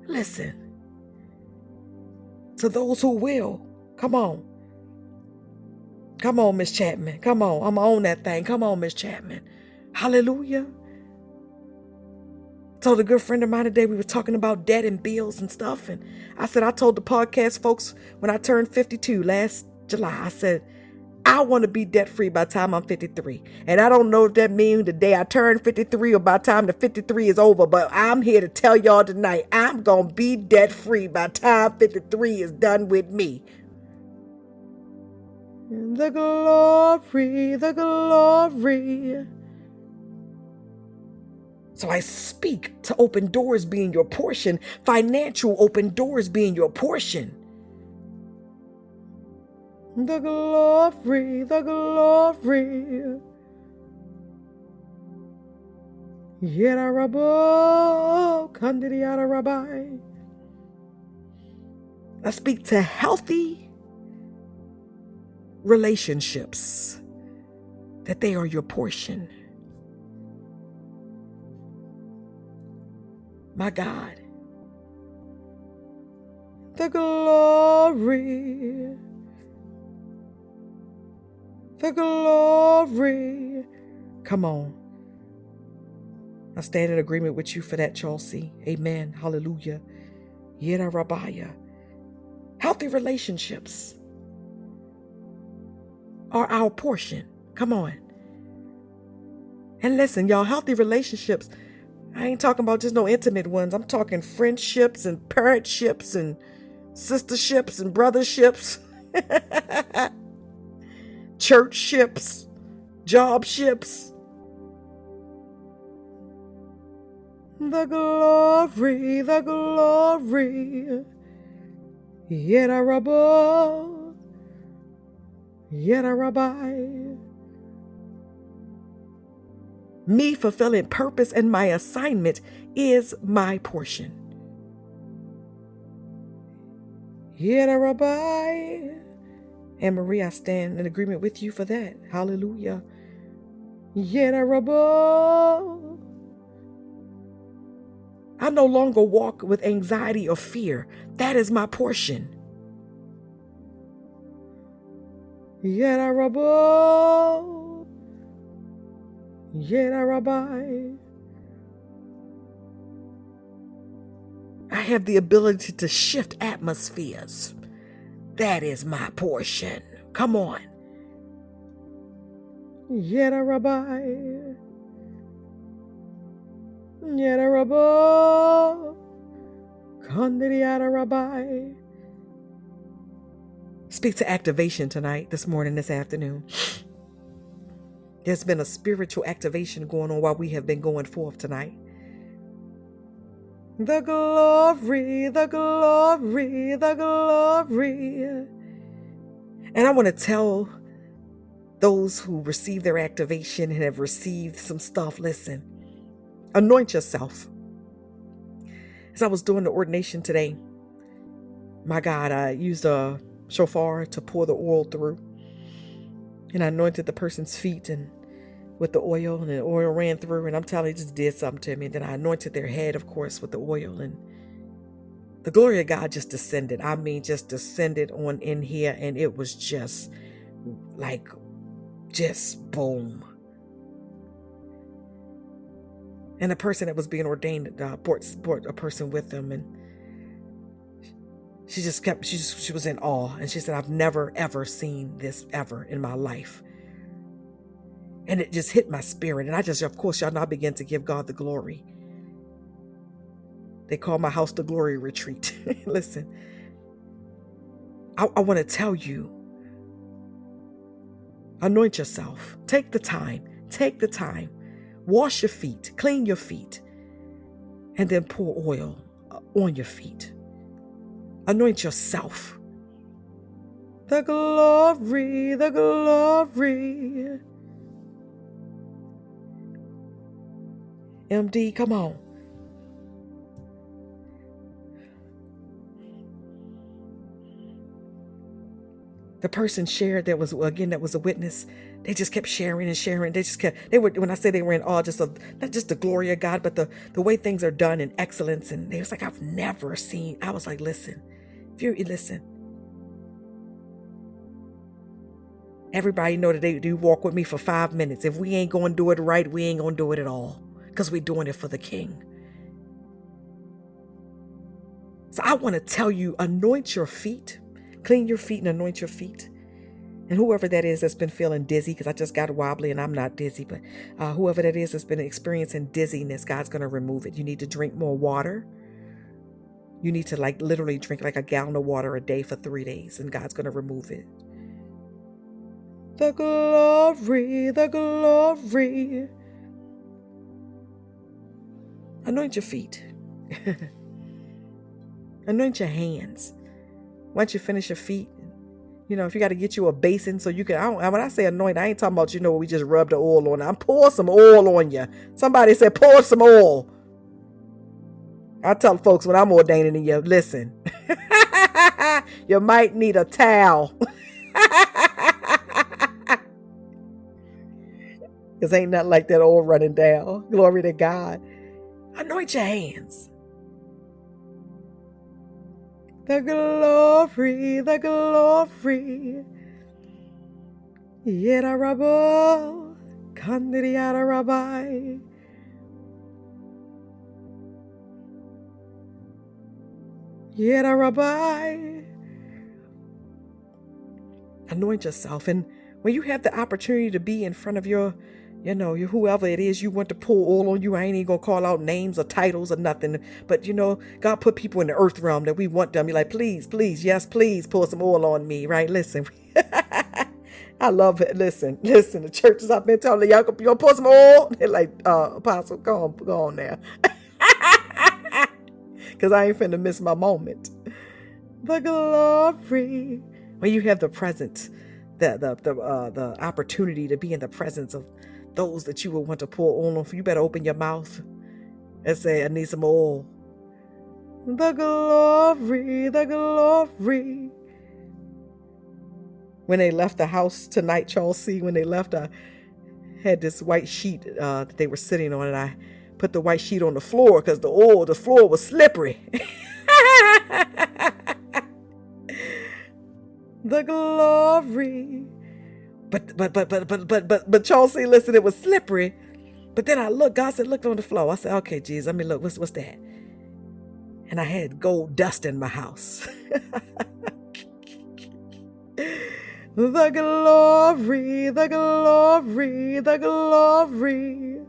Listen. To those who will, come on. Come on, Miss Chapman. Come on. I'm on that thing. Come on, Miss Chapman. Hallelujah. told a good friend of mine today we were talking about debt and bills and stuff and i said i told the podcast folks when i turned 52 last july i said i want to be debt free by the time i'm 53 and i don't know if that means the day i turn 53 or by the time the 53 is over but i'm here to tell y'all tonight i'm gonna be debt free by the time 53 is done with me. The glory the glory. So I speak to open doors being your portion, financial open doors being your portion. The glory, the glory. Yera rabo, kandidiata rabbi. I speak to healthy relationships, that they are your portion. my God. The glory, the glory. Come on. I stand in agreement with you for that, Chelsea. Amen. Hallelujah. Yera Rabbiah. Healthy relationships are our portion. Come on. And listen, y'all, healthy relationships I ain't talking about just no intimate ones. I'm talking friendships and parentships and sisterships and brotherships, church ships, job ships. The glory, the glory. Yet a rabbi, yet a rabbi. Me fulfilling purpose and my assignment is my portion. Yet a Rabbi. Anne Marie, I stand in agreement with you for that. Hallelujah. Yeda Rabbi. I no longer walk with anxiety or fear. That is my portion. Yeda Rabbi. Yet Rabbi. I have the ability to shift atmospheres. That is my portion. Come on. Yet a Rabbi. Yet a Rabbi. Rabbi. Speak to activation tonight, this morning, this afternoon. There's been a spiritual activation going on while we have been going forth tonight. The glory, the glory, the glory. And I want to tell those who receive their activation and have received some stuff listen, anoint yourself. As I was doing the ordination today, my God, I used a shofar to pour the oil through. And I anointed the person's feet and with the oil, and the oil ran through. And I'm telling you, just did something to me. And then I anointed their head, of course, with the oil. And the glory of God just descended. I mean, just descended on in here. And it was just like, just boom. And the person that was being ordained uh, brought, brought a person with them. And she just kept she just, she was in awe and she said i've never ever seen this ever in my life and it just hit my spirit. And i just of course y'all now begin to give god the glory. They call my house the glory retreat. Listen i, I want to tell you anoint yourself. Take the time take the time. Wash your feet clean your feet and then pour oil uh, on your feet. Anoint yourself. The glory, the glory. MD, come on. The person shared that was again that was a witness. They just kept sharing and sharing. They just kept they were when I say they were in awe, just of not just the glory of God, but the the way things are done in excellence. And they was like, I've never seen. I was like, listen, if you listen, everybody know that they do walk with me for five minutes. If we ain't gonna do it right, we ain't gonna do it at all. Because we're doing it for the king. So I want to tell you anoint your feet, clean your feet and anoint your feet. And whoever that is that's been feeling dizzy, because I just got wobbly and I'm not dizzy, but uh, whoever that is that's been experiencing dizziness, God's going to remove it. You need to drink more water. You need to like literally drink like a gallon of water a day for three days, and God's going to remove it. The glory, the glory. Anoint your feet. Anoint your hands. Once you finish your feet, you know, if you got to get you a basin so you can, I when I say anoint, I ain't talking about, you know, we just rub the oil on. I'm pour some oil on you. Somebody said, pour some oil. I tell folks when I'm ordaining you, listen, you might need a towel. Because ain't nothing like that oil running down. Glory to God. Anoint your hands. The glory, the glory. Yera rabo, kandiriara rabbi. Rabbi. Anoint yourself. And when you have the opportunity to be in front of your you know, whoever it is you want to pull oil on you, I ain't even gonna call out names or titles or nothing. But you know, God put people in the earth realm that we want them. Be like, please, please, yes, please, pull some oil on me, right? Listen. I love it. Listen, listen. The churches I've been telling y'all, you gonna pour some oil? They're like, uh, Apostle, go on, go on now. Cause I ain't finna miss my moment. The glory. When you have the presence, the the the uh, the opportunity to be in the presence of those that you would want to pour oil on. You better open your mouth and say, I need some oil. The glory, the glory. When they left the house tonight, Charles C., when they left, I had this white sheet uh, that they were sitting on, and I put the white sheet on the floor because the oil, the floor was slippery. the glory but but but but but but but but Chauncey, listen, it was slippery. But then I looked, God said, looked on the floor. I said, okay, Jesus, I mean, look, what's what's that? And I had gold dust in my house. the glory, the glory, the glory.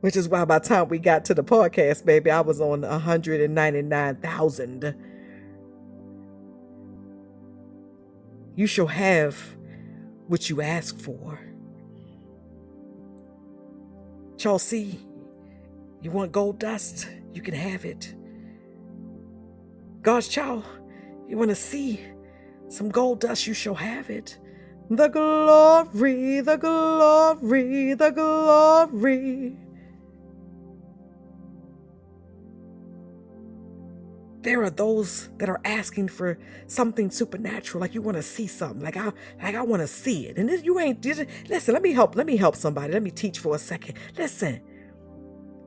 Which is why by the time we got to the podcast, baby, I was on 199,000 You shall have what you ask for. Chelsea, you want gold dust? You can have it. God's child, you want to see some gold dust? You shall have it. The glory, the glory, the glory. There are those that are asking for something supernatural, like you want to see something, like I like I want to see it. And this, you ain't listen. Let me help. Let me help somebody. Let me teach for a second. Listen.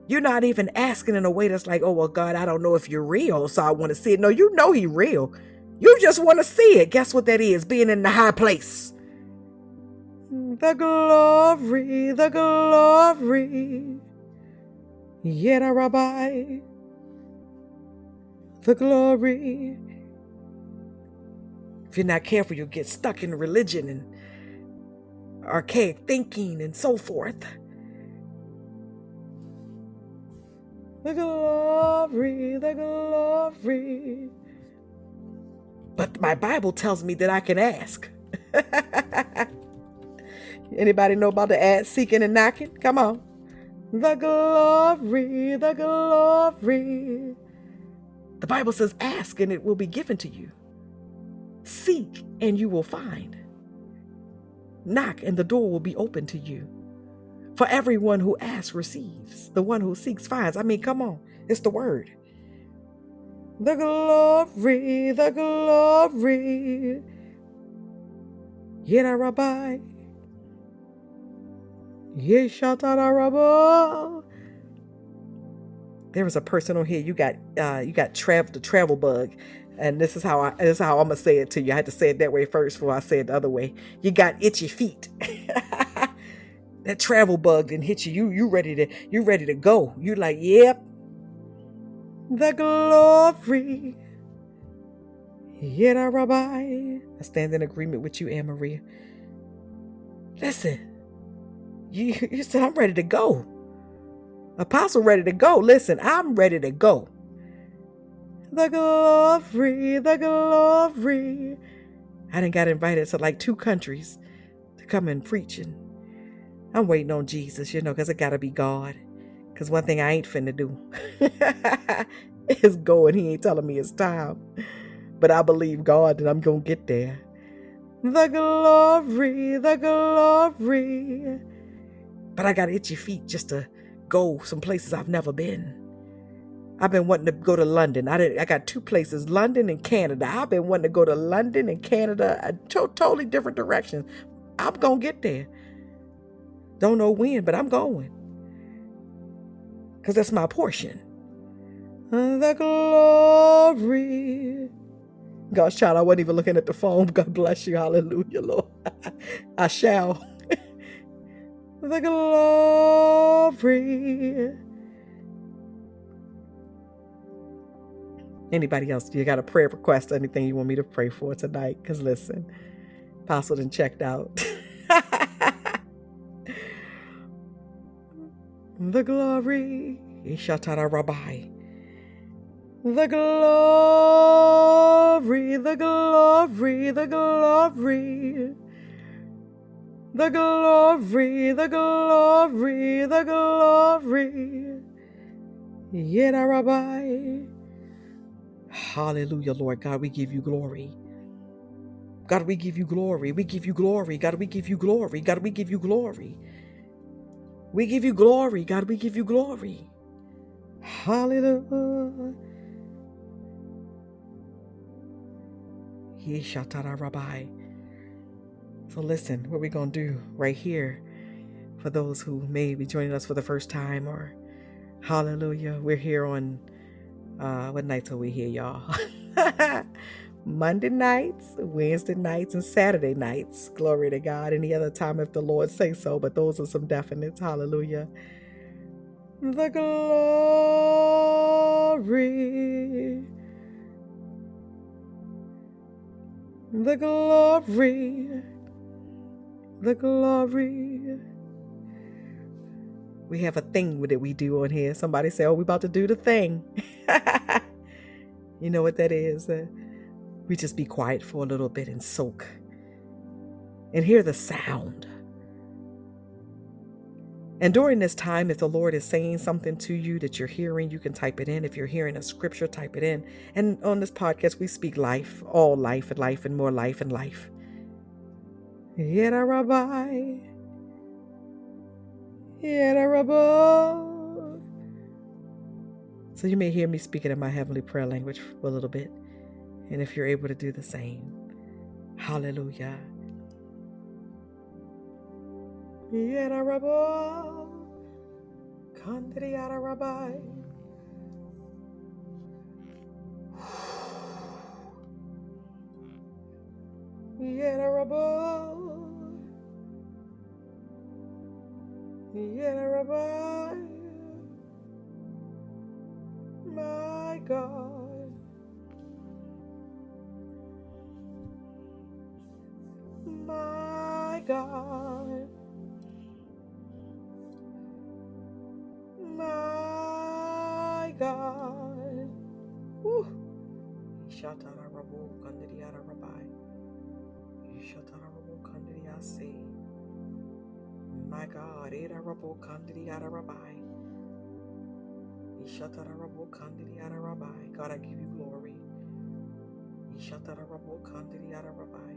You're not even asking in a way that's like, oh well, God, I don't know if you're real, so I want to see it. No, you know He real. You just want to see it. Guess what that is? Being in the high place. The glory, the glory. Yet rabbi the glory. If you're not careful, you'll get stuck in religion and archaic thinking and so forth. The glory, the glory. But my Bible tells me that I can ask. Anybody know about the ad seeking and knocking? Come on. The glory, the glory. The Bible says, Ask and it will be given to you. Seek and you will find. Knock and the door will be open to you. For everyone who asks receives. The one who seeks finds. I mean, come on. It's the word. The glory, the glory. Yena Rabbi. Yeshatara Rabbi there was a person on here. You got uh, you got travel the travel bug, and this is how I this is how I'm gonna say it to you. I had to say it that way first before I say it the other way. You got itchy feet. that travel bug didn't hit you. You you ready to you ready to go. You like yep. the glory. Yet, Rabbi, I stand in agreement with you, Anne Maria. Listen, you, you said I'm ready to go. Apostle ready to go. Listen, I'm ready to go. The glory, the glory. I didn't got invited to like two countries to come and preach. And I'm waiting on Jesus, you know, because it got to be God. Because one thing I ain't finna do is go and he ain't telling me it's time. But I believe God that I'm going to get there. The glory, the glory. But I got itchy feet just to go some places I've never been. I've been wanting to go to London. I did, I got two places, London and Canada. I've been wanting to go to London and Canada, a to- totally different directions. I'm gonna get there. Don't know when, but I'm going. Cause that's my portion. The glory. God's child, I wasn't even looking at the phone. God bless you. Hallelujah, Lord. I shall. The glory. Anybody else? Do you got a prayer request or anything you want me to pray for tonight? Because listen, Apostle done checked out. the glory. Ishatara Rabbi. The glory, the glory, the glory. The glory, the glory, the glory. Yeda Rabbi. Hallelujah, Lord God, we give you glory. God, we give you glory. We give you glory. God, we give you glory. God, we give you glory. We give you glory. God, we give you glory. Hallelujah. Yeshatara Rabbi. So listen, what we're going to do right here for those who may be joining us for the first time or hallelujah, we're here on uh, what nights are we here, y'all? Monday nights, Wednesday nights, and Saturday nights. Glory to God. Any other time if the Lord say so, but those are some definites. Hallelujah. The glory. The glory. The glory. We have a thing that we do on here. Somebody say, "Oh, we about to do the thing." you know what that is? Uh, we just be quiet for a little bit and soak and hear the sound. And during this time, if the Lord is saying something to you that you're hearing, you can type it in. If you're hearing a scripture, type it in. And on this podcast, we speak life, all life and life and more life and life. Yet Rabbi. So you may hear me speaking in my heavenly prayer language for a little bit. And if you're able to do the same, hallelujah. Yada rabba, kandri yada rabbi. Yada rabba. Rabbi, my God, my God, my God. Woo. Shatara Rabu Kandiriara Rabbi. Shatara Rabu Kandiriasi. My God, eh, Eda Rabo Kandidi Yada Rabbi. Ishatara Rabo Kandidi Yada Rabbi. God, I give you glory. Ishatara Rabo Kandidi Yada Rabbi.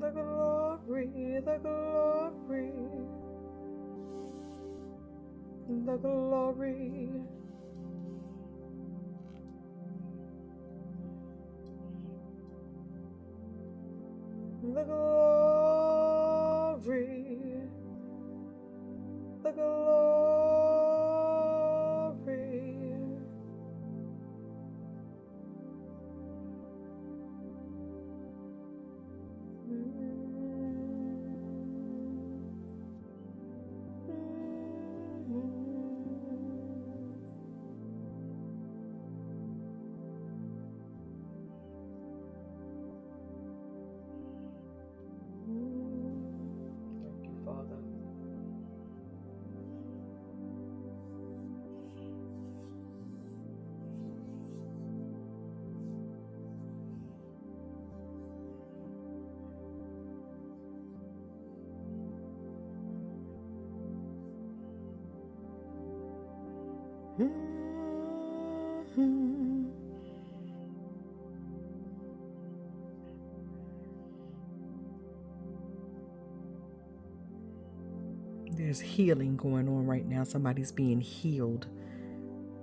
The glory, the glory, the glory. There's healing going on right now. Somebody's being healed.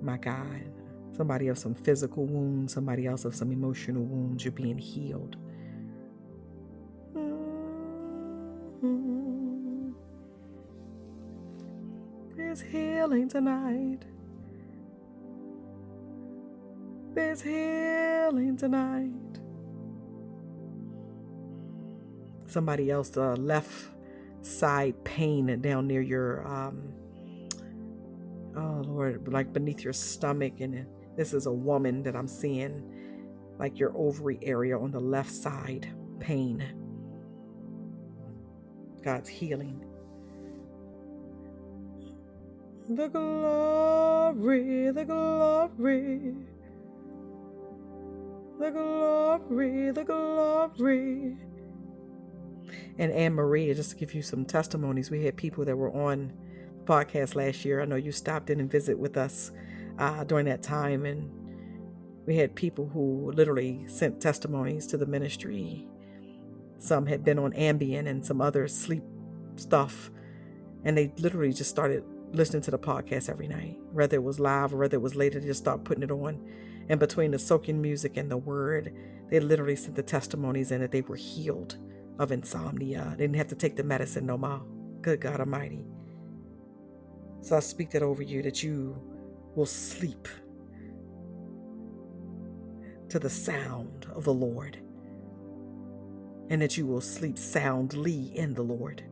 My God. Somebody of some physical wounds, somebody else of some emotional wounds. You're being healed. Mhm. There's healing tonight. There's healing tonight. Somebody else, uh, left side pain down near your, um, oh Lord, like beneath your stomach. And this is a woman that I'm seeing, like your ovary area on the left side, pain. God's healing. The glory, the glory, the glory, the glory. And Anne Marie, just to give you some testimonies, we had people that were on the podcast last year. I know you stopped in and visit with us uh, during that time, and we had people who literally sent testimonies to the ministry. Some had been on Ambien and some other sleep stuff, and they literally just started listening to the podcast every night, whether it was live or whether it was later, they just start putting it on. And between the soaking music and the word, they literally sent the testimonies in that they were healed of insomnia. They didn't have to take the medicine no more. Good God Almighty. So I speak that over you that you will sleep to the sound of the Lord and that you will sleep soundly in the Lord.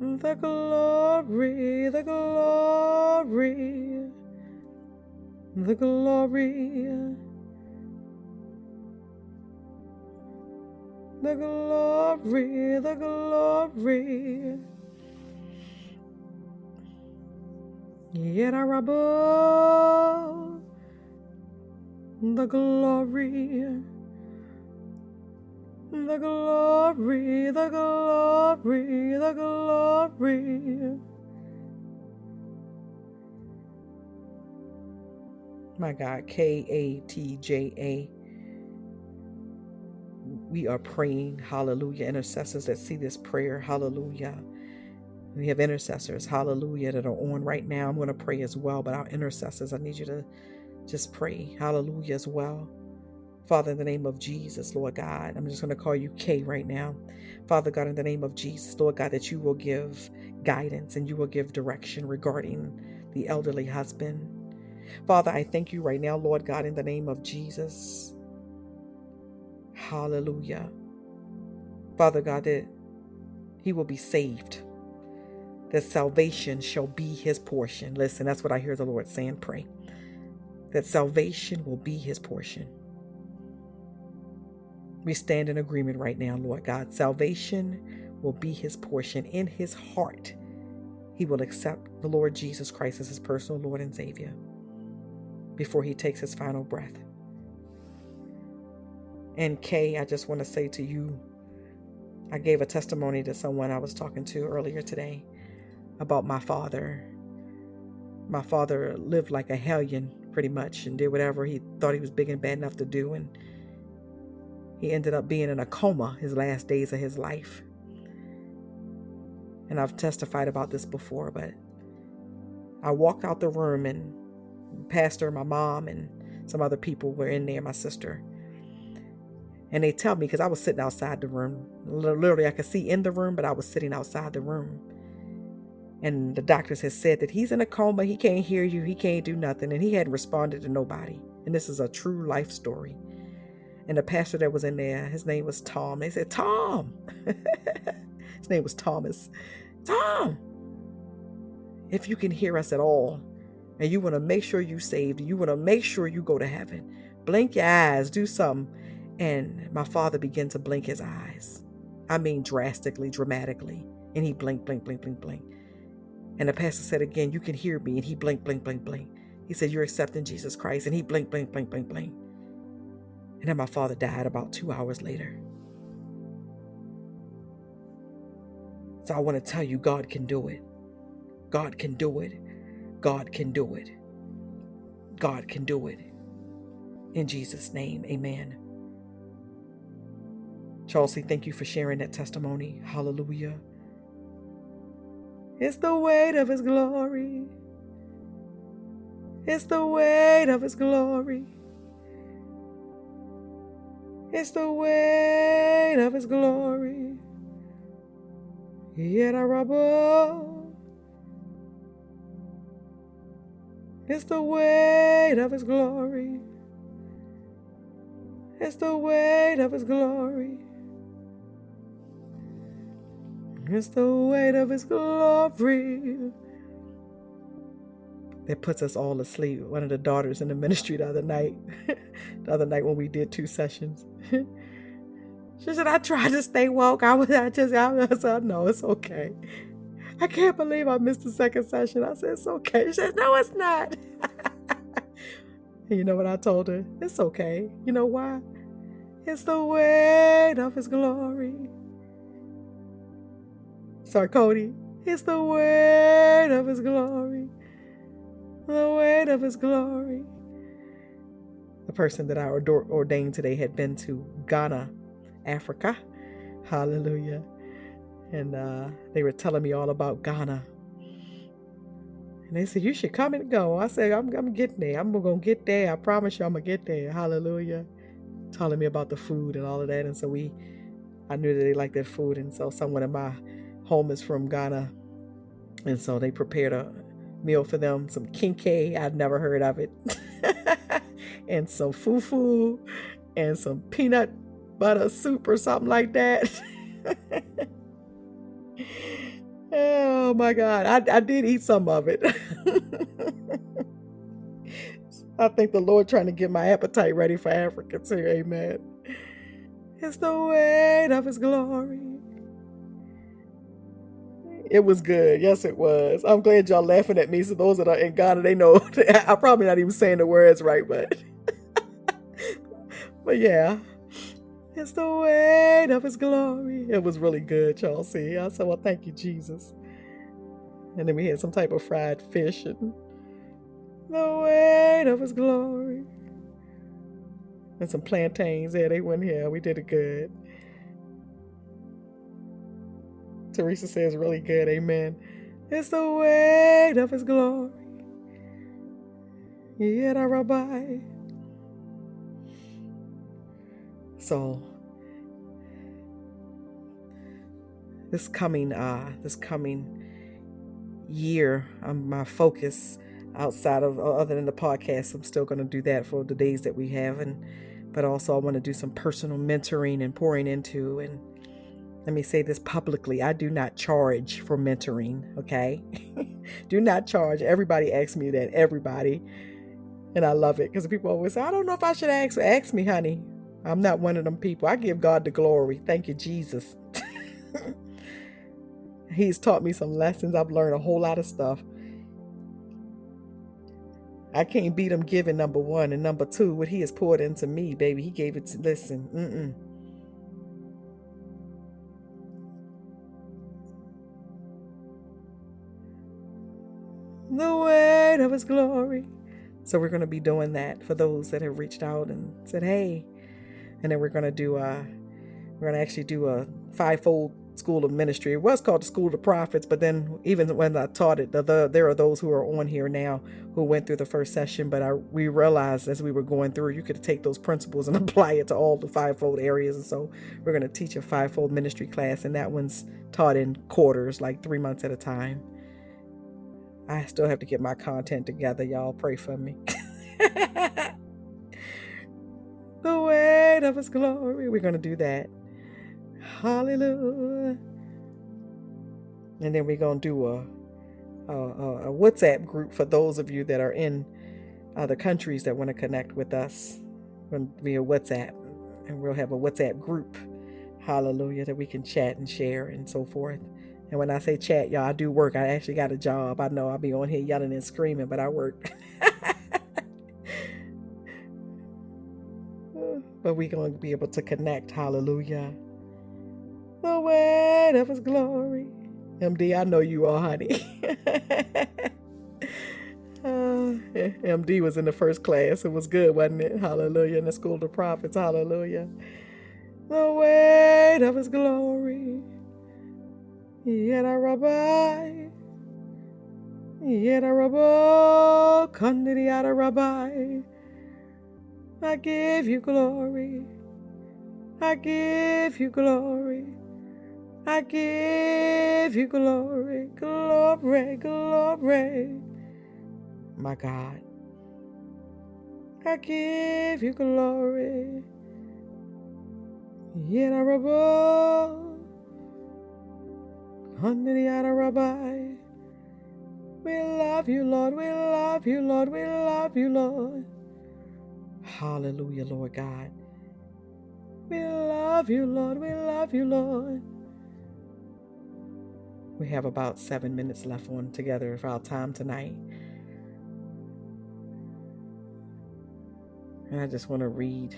The glory, the glory, the glory, the glory, the glory. Yedarabo, the glory, the glory, the glory, the glory. My God, K A T J A. We are praying, hallelujah. Intercessors that see this prayer, hallelujah. We have intercessors, hallelujah, that are on right now. I'm going to pray as well, but our intercessors, I need you to just pray, hallelujah, as well. Father, in the name of Jesus, Lord God, I'm just going to call you K right now. Father God, in the name of Jesus, Lord God, that you will give guidance and you will give direction regarding the elderly husband. Father, I thank you right now, Lord God, in the name of Jesus. Hallelujah. Father God, that he will be saved, that salvation shall be his portion. Listen, that's what I hear the Lord saying. Pray that salvation will be his portion. We stand in agreement right now, Lord God. Salvation will be his portion in his heart. He will accept the Lord Jesus Christ as his personal Lord and Savior before he takes his final breath. And Kay, I just want to say to you, I gave a testimony to someone I was talking to earlier today about my father. My father lived like a hellion pretty much and did whatever he thought he was big and bad enough to do. And he ended up being in a coma his last days of his life. And I've testified about this before, but I walked out the room and pastor, my mom, and some other people were in there, my sister. And they tell me, because I was sitting outside the room, literally I could see in the room, but I was sitting outside the room. And the doctors had said that he's in a coma, he can't hear you, he can't do nothing, and he hadn't responded to nobody. And this is a true life story. And the pastor that was in there, his name was Tom. They said, Tom. his name was Thomas. Tom, if you can hear us at all, and you want to make sure you saved, you want to make sure you go to heaven, blink your eyes, do something. And my father began to blink his eyes. I mean, drastically, dramatically. And he blinked, blink, blink, blink, blink. And the pastor said again, You can hear me. And he blinked, blink, blink, blink. He said, You're accepting Jesus Christ. And he blinked, blink, blink, blink, blink. And then my father died about two hours later. So I want to tell you, God can do it. God can do it. God can do it. God can do it. In Jesus' name, amen. Chelsea, thank you for sharing that testimony. Hallelujah. It's the weight of His glory. It's the weight of His glory. It's the weight of His glory. Yet I rubble. It's the weight of His glory. It's the weight of His glory. It's the weight of His glory that puts us all asleep. One of the daughters in the ministry the other night, the other night when we did two sessions, she said, "I tried to stay woke. I was, I just, I said, no, it's okay. I can't believe I missed the second session." I said, "It's okay." She said, "No, it's not." and you know what I told her? It's okay. You know why? It's the weight of His glory. Sorry, Cody. It's the weight of His glory. The weight of His glory. The person that I ordained today had been to Ghana, Africa. Hallelujah. And uh, they were telling me all about Ghana. And they said, You should come and go. I said, I'm, I'm getting there. I'm going to get there. I promise you, I'm going to get there. Hallelujah. Telling me about the food and all of that. And so we, I knew that they liked that food. And so someone in my home is from Ghana. And so they prepared a meal for them, some kenkey, I'd never heard of it, and some fufu, and some peanut butter soup or something like that. oh my God, I, I did eat some of it. I think the Lord trying to get my appetite ready for Africa too. Amen. It's the weight of His glory. It was good. Yes, it was. I'm glad y'all laughing at me. So those that are in Ghana, they know I'm probably not even saying the words right, but but yeah. It's the weight of his glory. It was really good, y'all see. I said, Well, thank you, Jesus. And then we had some type of fried fish and the weight of his glory. And some plantains. Yeah, they went here. We did it good. Teresa says really good. Amen. It's the weight of his glory. Yet our Rabbi. So this coming uh this coming year, um, my focus outside of other than the podcast, I'm still going to do that for the days that we have, and but also I want to do some personal mentoring and pouring into and let me say this publicly I do not charge for mentoring, okay? do not charge. Everybody asks me that, everybody. And I love it because people always say, I don't know if I should ask. Ask me, honey. I'm not one of them people. I give God the glory. Thank you, Jesus. He's taught me some lessons. I've learned a whole lot of stuff. I can't beat him giving number one and number two. What he has poured into me, baby, he gave it to listen. Mm-mm. The weight of his glory. So we're going to be doing that for those that have reached out and said, "Hey," and then we're going to do a, we're going to actually do a fivefold school of ministry. It was called the School of the Prophets, but then even when I taught it, the, the, there are those who are on here now who went through the first session. But I, we realized as we were going through, you could take those principles and apply it to all the fivefold areas. And so we're going to teach a fivefold ministry class, and that one's taught in quarters, like three months at a time. I still have to get my content together. Y'all pray for me. the weight of his glory. We're going to do that. Hallelujah. And then we're going to do a, a, a, WhatsApp group for those of you that are in other countries that want to connect with us via WhatsApp. And we'll have a WhatsApp group. Hallelujah. That we can chat and share and so forth. And when I say chat, y'all, I do work. I actually got a job. I know I'll be on here yelling and screaming, but I work. but we're going to be able to connect. Hallelujah. The weight of his glory. MD, I know you are, honey. Uh, MD was in the first class. It was good, wasn't it? Hallelujah. In the school of the prophets. Hallelujah. The weight of his glory. Yet a rabbi. Yet a rabbi. Kandidi rabbi. I give you glory. I give you glory. I give you glory, glory, glory. My God. I give you glory. Yedarabo. Under the rabbi. We love you, Lord. We love you, Lord. We love you, Lord. Hallelujah, Lord God. We love you, Lord. We love you, Lord. We have about seven minutes left on together for our time tonight. And I just want to read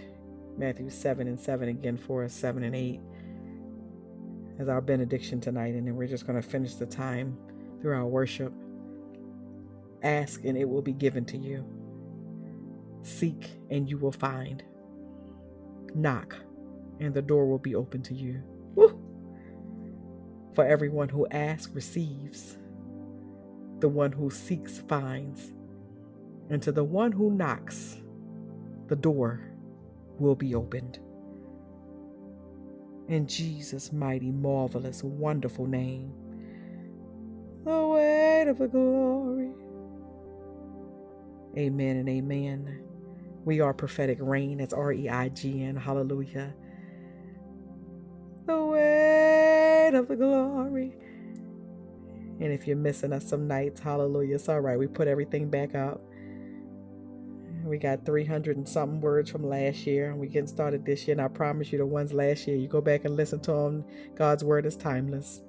Matthew 7 and 7 again for us, 7 and 8, as our benediction tonight. And then we're just going to finish the time through our worship. Ask and it will be given to you. Seek and you will find. Knock and the door will be open to you. Woo! For everyone who asks receives, the one who seeks finds, and to the one who knocks, the door will be opened. In Jesus' mighty, marvelous, wonderful name, the weight of the glory. Amen and amen. We are prophetic reign. That's R E I G N. Hallelujah. The weight of the glory. And if you're missing us some nights, hallelujah, it's all right. We put everything back up. We got 300 and something words from last year, and we getting started this year. And I promise you, the ones last year, you go back and listen to them. God's word is timeless.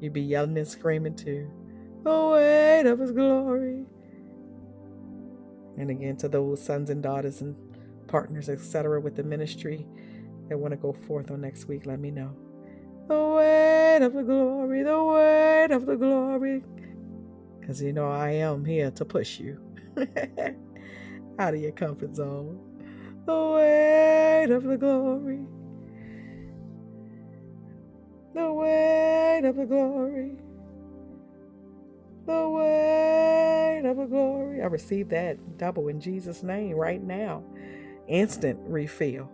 You'd be yelling and screaming too. The weight of His glory. And again, to those sons and daughters and partners, etc., with the ministry that want to go forth on next week, let me know. The weight of the glory, the weight of the glory. Because you know, I am here to push you out of your comfort zone. The weight of the glory. The weight of the glory the weight of a glory. I receive that double in Jesus' name right now. Instant refill.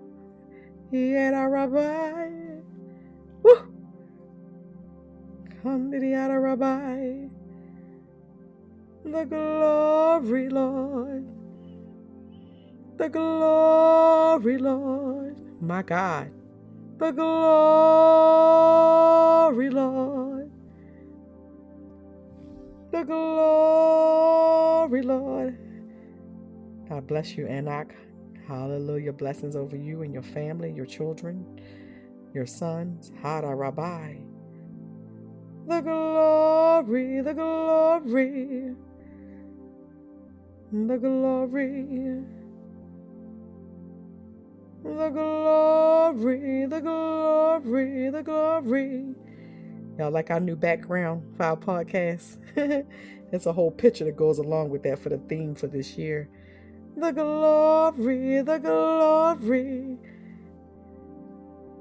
Yet I. Woo! Come to the rabbi. The glory, Lord. The glory, Lord. My God. The glory, Lord the glory, Lord. God bless you, Enoch. Hallelujah. Blessings over you and your family, your children, your sons. Hada Rabbi. The glory, the glory, the glory, the glory, the glory, the glory. Y'all like our new background for our podcast? it's a whole picture that goes along with that for the theme for this year. The glory, the glory.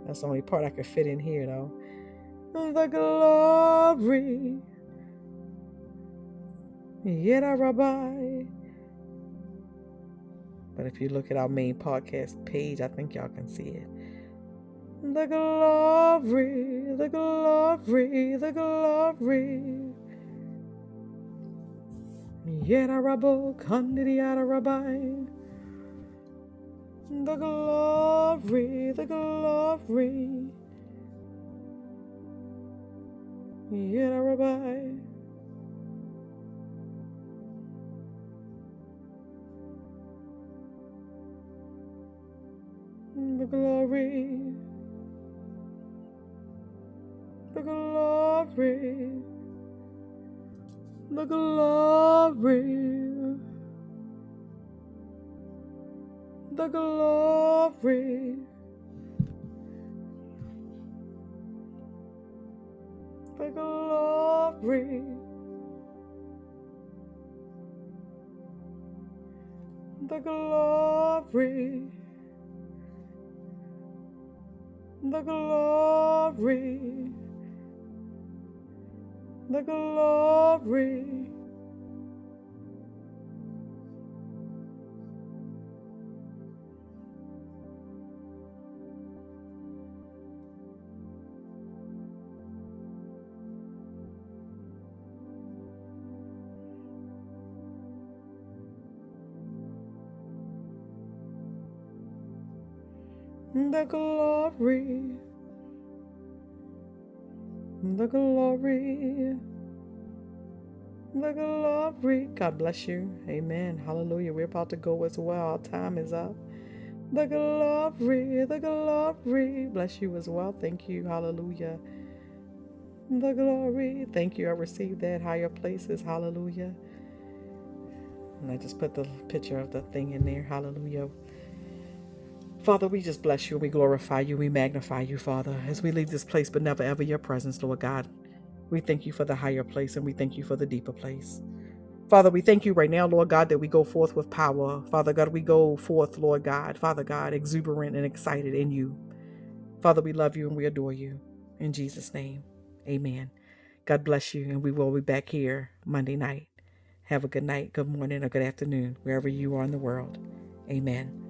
That's the only part I could fit in here, though. The glory. Yet a rabbi. But if you look at our main podcast page, I think y'all can see it. The glory, the glory, the glory. Yada rabo kandidi yada rabbi. The glory, the glory. Yada The glory. The glory, the glory, the glory. The glory, the glory, the glory, the glory. The glory, the glory, the glory. God bless you. Amen. Hallelujah. We're about to go as well. Our time is up. The glory, the glory. Bless you as well. Thank you. Hallelujah. The glory. Thank you. I received that. Higher places. Hallelujah. And I just put the picture of the thing in there. Hallelujah. Father, we just bless you and we glorify you. We magnify you, Father, as we leave this place, but never ever your presence, Lord God. We thank you for the higher place and we thank you for the deeper place. Father, we thank you right now, Lord God, that we go forth with power. Father God, we go forth, Lord God, Father God, exuberant and excited in you. Father, we love you and we adore you. In Jesus' name, amen. God bless you, and we will be back here Monday night. Have a good night, good morning, or good afternoon, wherever you are in the world. Amen.